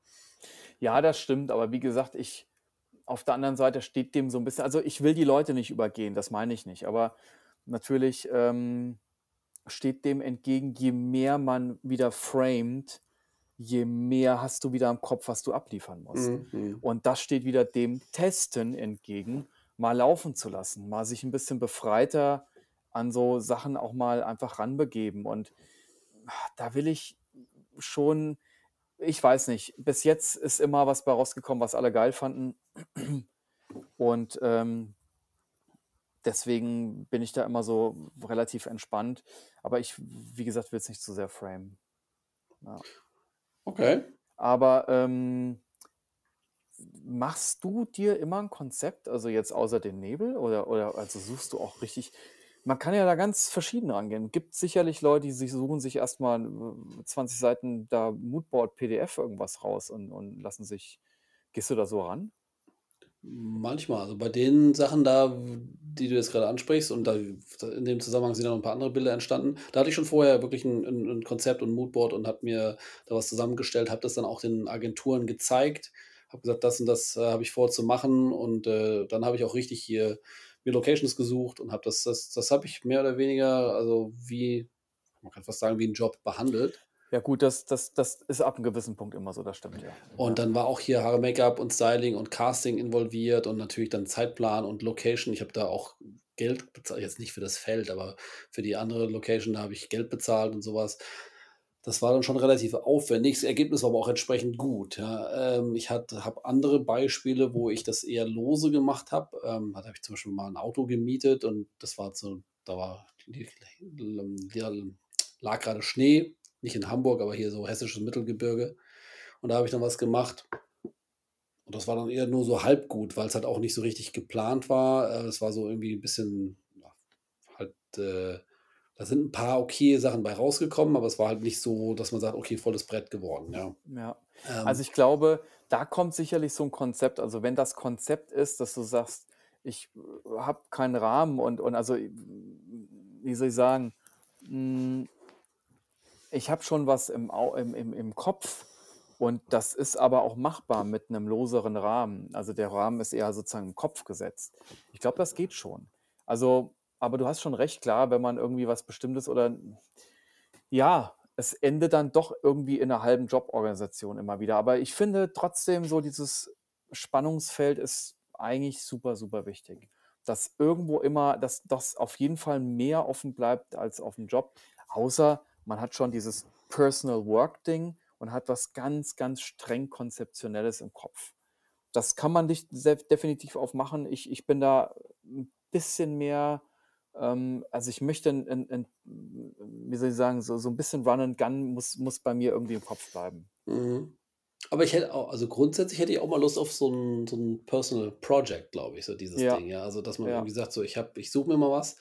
Ja, das stimmt, aber wie gesagt, ich auf der anderen Seite steht dem so 'n bisschen also, ich will die Leute nicht übergehen, das meine ich nicht. Aber natürlich, ähm, steht dem entgegen, je mehr man wieder framet, je mehr hast du wieder im Kopf, was du abliefern musst. Mhm. Und das steht wieder dem Testen entgegen, mal laufen zu lassen, mal sich 'n bisschen befreiter an so Sachen auch mal einfach ranbegeben. Und da will ich schon ich weiß nicht, bis jetzt ist immer was bei rausgekommen, was alle geil fanden. Und, ähm deswegen bin ich da immer so relativ entspannt. Aber ich, wie gesagt, will es nicht zu sehr framen. Ja. Okay. Aber, ähm machst du dir immer 'n Konzept, also jetzt außer den Nebel oder oder also suchst du auch richtig man kann ja da ganz verschieden rangehen. Gibt sicherlich Leute, die sich suchen sich erst mal, äh, 20 Seiten da Moodboard PDF irgendwas raus und und lassen sich gehst du da so ran? Manchmal, also bei den Sachen da, die du jetzt grade ansprichst und da in dem Zusammenhang sind ja noch 'n paar andere Bilder entstanden. Da hatte ich schon vorher wirklich 'n 'n 'n Konzept und Moodboard und habe mir da was zusammengestellt, habe das dann auch den Agenturen gezeigt, habe gesagt: „Das und das, äh, habe ich vor zu machen.“ Und, äh, dann habe ich auch richtig hier mir Locations gesucht und habe das das das habe ich mehr oder weniger, also wie man kann fast sagen, wie 'n Job behandelt. Ja gut, das das das ist ab 'n gewissen Punkt immer so, das stimmt, ja. Und dann war auch hier Haare, Make-up und Styling und Casting involviert und natürlich dann Zeitplan und Location. Ich habe da auch Geld bezahlt jetzt nicht für das Feld, aber für die andere Location, da habe ich Geld bezahlt und so was. Das war dann schon relativ aufwendig. Das Ergebnis war aber auch entsprechend gut, ja. Ähm, ich habe andere Beispiele, wo ich das eher lose gemacht habe. Ähm, da habe ich zum Beispiel mal 'n Auto gemietet und das war so da war lag grade Schnee, nicht in Hamburg, aber hier so hessisches Mittelgebirge. Und da habe ich dann was gemacht. Und das war dann eher nur so halb gut, weil's halt auch nicht so richtig geplant war. Äh, es war so irgendwie 'n bisschen, ja, halt, äh da sind 'n paar okay Sachen bei rausgekommen, aber es war halt nicht so, dass man sagt: „Okay, volles Brett geworden“, ja. Ja. Also, Ähm ich glaube, da kommt sicherlich so 'n Konzept also, wenn das Konzept ist, dass du sagst: „Ich habe keinen Rahmen und und also, wie soll ich sagen, hm ich habe schon was im im im im Kopf und das ist aber auch machbar mit 'nem loseren Rahmen.“ Also, der Rahmen ist eher sozusagen im Kopf gesetzt. Ich glaube, das geht schon. Also, aber du hast schon recht, klar, wenn man irgendwie was Bestimmtes oder ja, es endet dann doch irgendwie in 'ner halben Joborganisation immer wieder. Aber ich finde trotzdem so dieses Spannungsfeld ist eigentlich super, super wichtig. Dass irgendwo immer dass das auf jeden Fall mehr offen bleibt als auf'm Job, außer man hat schon dieses Personal Work Ding und hat was ganz, ganz streng Konzeptionelles im Kopf. Das kann man sef definitiv auch machen. Ich ich bin da 'n bisschen mehr ähm, also, ich möchte 'n 'n 'n wie soll ich sagen, so so 'n bisschen Run and Gun muss muss bei mir irgendwie im Kopf bleiben. Mhm. Aber ich hätte au also, grundsätzlich hätte ich auch mal Lust auf so 'n so 'n Personal Project, glaube ich, so dieses Ja, Ding, ja. Also, dass man ja. irgendwie sagt, so: „Ich habe ich suche mir mal was,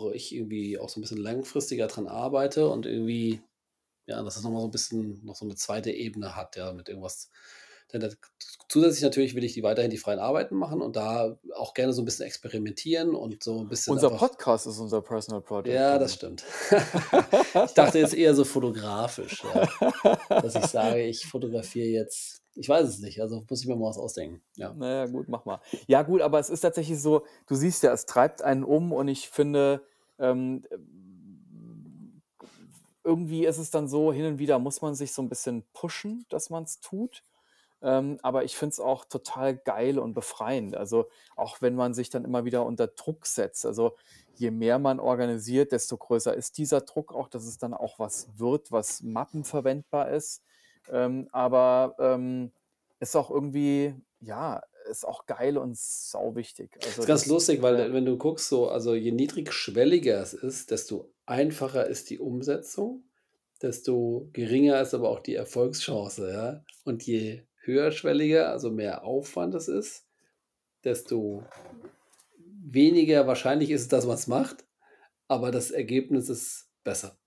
wo ich irgendwie auch so 'n bisschen langfristiger dran arbeite und irgendwie ja, dass das noch mal so 'n bisschen noch so 'ne zweite Ebene hat, ja, mit irgendwas.“ Denn da zusätzlich natürlich will ich die weiterhin die freien Arbeiten machen und da auch gerne so 'n bisschen experimentieren und so 'n bisschen Unser einfach Podcast ist unser Personal Project, Ja, das stimmt. Ich dachte jetzt eher so fotografisch, ja, dass ich sage, ich fotografiere jetzt ich weiß es nicht, also, muss ich mir mal was ausdenken, ja. Na ja, gut, mach mal. Ja gut, aber es ist tatsächlich so, du siehst ja, es treibt einen um und ich finde, ähm, irgendwie ist es dann so, hin und wieder muss man sich so 'n bisschen pushen, dass man's tut. Ähm, aber ich finde es auch total geil und befreiend. Also, auch wenn man sich dann immer wieder unter Druck setzt. Also, je mehr man organisiert, desto größer ist dieser Druck auch, dass es dann auch was wird, was mappenverwendbar ist. Ähm, aber, ähm, ist auch irgendwie ja, ist auch geil und sauwichtig. Also, Ist ganz das lustig, weil, äh, wenn du guckst so also, je niedrigschwelliger es ist, desto einfacher ist die Umsetzung, desto geringer ist aber auch die Erfolgschance, ja? Und je höherschwelliger, also, mehr Aufwand es ist, desto weniger wahrscheinlich ist es, dass man's macht, aber das Ergebnis ist besser.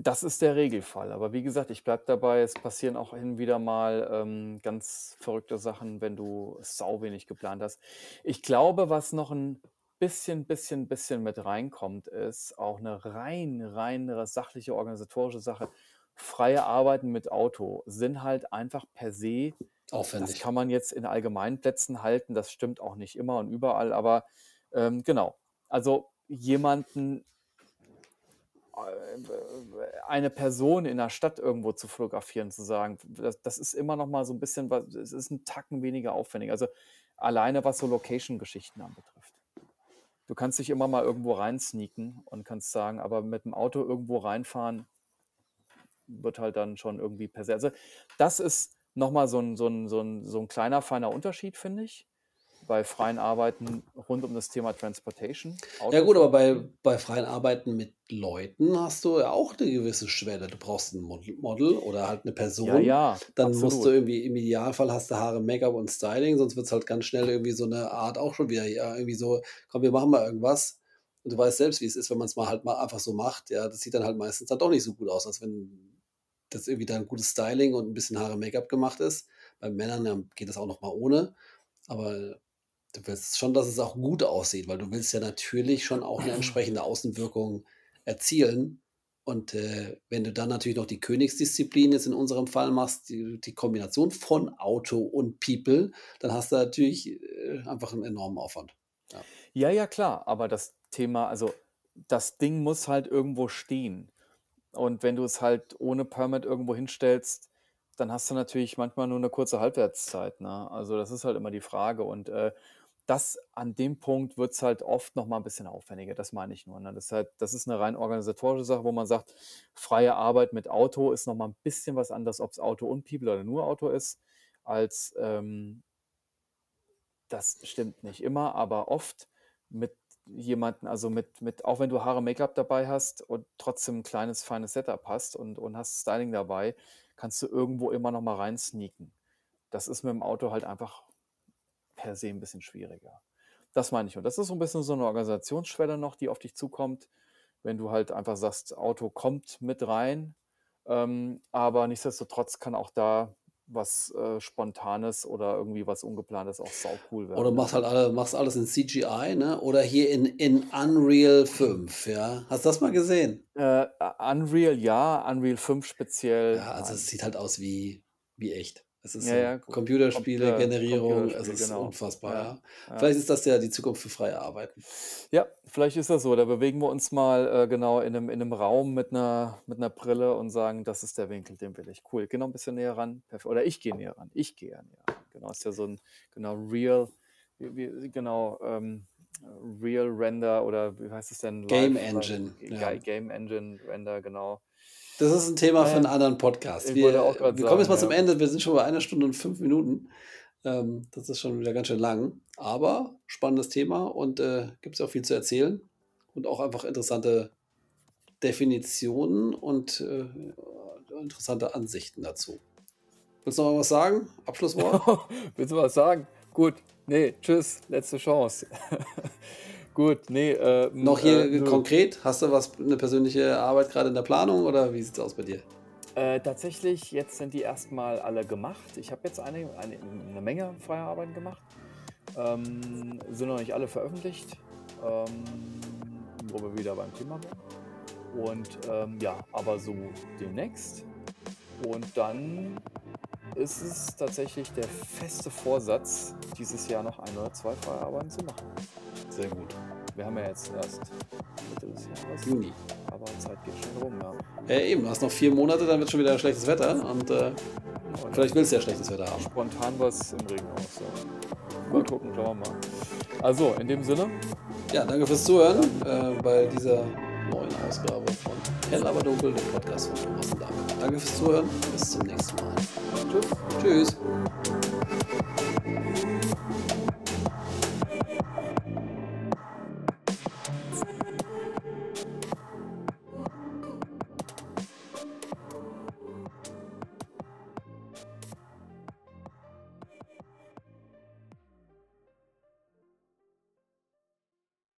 Das ist der Regelfall. Aber wie gesagt, ich bleibe dabei, es passieren auch hin und wieder mal, ähm, ganz verrückte Sachen, wenn du sau wenig geplant hast. Ich glaube, was noch 'n bisschen, bisschen, bisschen mit reinkommt, ist auch 'ne rein reinere sachliche, organisatorische Sache. Freie Arbeiten mit Auto sind halt einfach per se das Aufwendig. kann man jetzt in Allgemeinplätzen halten, das stimmt auch nicht immer und überall, aber, ähm, genau. Also, jemanden eine Person in 'ner Stadt irgendwo zu fotografieren, zu sagen, das das ist immer noch mal so 'n bisschen es ist 'n Tacken weniger aufwendig. Also, alleine was so Location-Geschichten anbetrifft. Du kannst dich immer mal irgendwo rein sneaken und kannst sagen aber mit'm Auto irgendwo reinfahren wird halt dann schon irgendwie per se also, das ist noch mal so 'n so 'n so 'n so 'n kleiner feiner Unterschied, finde ich, bei freien Arbeiten rund um das Thema Transportation, Ja gut, aber bei bei freien Arbeiten mit Leuten hast du ja auch 'ne gewisse Schwelle. Du brauchst 'n Model oder halt 'ne Ja, Person. ja, Dann musst du absolut. irgendwie im Idealfall hast du Haare, Make-up und Styling, sonst wird's halt ganz schnell irgendwie so 'ne Art auch schon wieder ja, irgendwie so: „Komm, wir machen mal irgendwas.“ Und du weißt selbst, wie es ist, wenn man's mal halt mal einfach so macht, ja? Das sieht dann halt meistens dann doch nicht so gut aus, als wenn das irgendwie dann gutes Styling und 'n bisschen Haare, Make-up gemacht ist. Bei Männern, ja, geht das auch noch mal ohne. Aber du willst schon, dass es auch gut aussieht, weil du willst ja natürlich schon auch 'ne entsprechende Außenwirkung erzielen. Und, äh, wenn du dann natürlich noch die Königsdisziplin jetzt in unserem Fall machst, die die Kombination von Auto und People, dann hast du natürlich, äh, einfach 'n enormen Aufwand. Ja. Ja, ja, klar, aber das Thema also, das Ding muss halt irgendwo stehen. Und wenn du es halt ohne Permit irgendwo hinstellst, dann hast du natürlich manchmal nur 'ne kurze Halbwertszeit, ne? Also, das ist halt immer die Frage und, äh, das an dem Punkt wird's halt oft noch mal 'n bisschen aufwendiger, das meine ich nur, ne? Das ist halt das ist 'ne rein organisatorische Sache, wo man sagt, freie Arbeit mit Auto ist noch mal 'n bisschen was anderes, ob's Auto und People oder nur Auto ist, als, ähm das stimmt nicht immer, aber oft mit jemanden also, mit mit auch wenn du Haare, Make-up dabei hast und trotzdem 'n kleines feines Setup hast und und hast Styling dabei, kannst du irgendwo immer noch mal rein sneaken. Das ist mit'm Auto halt einfach per se 'n bisschen schwieriger. Das meine ich. Und das ist so 'n bisschen so 'ne Organisationsschwelle noch, die auf dich zukommt, wenn du halt einfach sagst, Auto kommt mit rein. Ähm, aber nichtsdestotrotz kann auch da was, äh, Spontanes oder irgendwie was Ungeplantes auch saucool Oder werden, ne? machst halt alle machst alles in CGI, ne? Oder hier in in Unreal 5, ja? Hast du das mal gesehen? Äh, Unreal ja, Unreal 5 speziell, Ja, also, es sieht halt aus wie wie echt. Es ist Ja, ja, Computerspiele, Computer Generierung, es Computerspiel, ist genau. unfassbar, Ja, ja. Vielleicht ist das ja die Zukunft für freie Arbeiten. Ja, vielleicht ist das so. Da bewegen wir uns mal, äh, genau in 'nem in 'nem Raum mit 'ner mit 'ner Brille und sagen: „Das ist der Winkel, den will ich.“ Cool, geh noch 'n bisschen näher ran. Oder ich gehe näher ran. Ich gehe ja näher ran. Genau, ist ja so 'n genau, Real wie genau, ähm, Real Render oder wie heißt es denn? Game Live Live Engine, ja. Game Engine Render, genau. Das ist 'n Thema für 'n Ähm, anderen Podcast. Wir wir kommen jetzt mal zum ja. Ende. Wir sind schon bei 1 Stunde und 5 Minuten. Ähm, das ist schon wieder ganz schön lang, aber spannendes Thema und, äh, gibt's auch viel zu erzählen und auch einfach interessante Definitionen und, äh, interessante Ansichten dazu. Willst du noch mal was sagen? Abschlusswort? Willst du was sagen? Gut, ne, tschüss, letzte Chance. Gut, ne, ähm, Noch äh, hier nö. konkret, hast du was 'ne persönliche Arbeit grade in der Planung oder wie sieht's aus bei dir? Äh, tatsächlich, jetzt sind die erst mal alle gemacht. Ich habe jetzt eine eine 'ne Menge freie Arbeiten gemacht. Ähm, sind noch nicht alle veröffentlicht, ähm, wo wir wieder beim Thema wären. Und, ähm, ja, aber so demnächst. Und dann ist es tatsächlich der feste Vorsatz, dieses Jahr noch 1 oder 2 freie Arbeiten zu machen. Sehr gut. Wir haben ja jetzt erst Mitte des Jahres, Juni. aber Zeit geht schnell rum, ja. Ja, eben, du hast noch 4 Monate, dann wird schon wieder schlechtes Wetter und, äh, Und vielleicht willst du ja schlechtes Wetter haben. Spontan was im Regen aus, ja. Mal gucken, schauen wir mal. Also, in dem Sinne, Ja, danke fürs Zuhören, äh, bei dieser neuen Ausgabe von Hell aber dunkel, dem Podcast von Thomas und David. Danke fürs Zuhören, bis zum nächsten Mal. tschüss. Tschüss.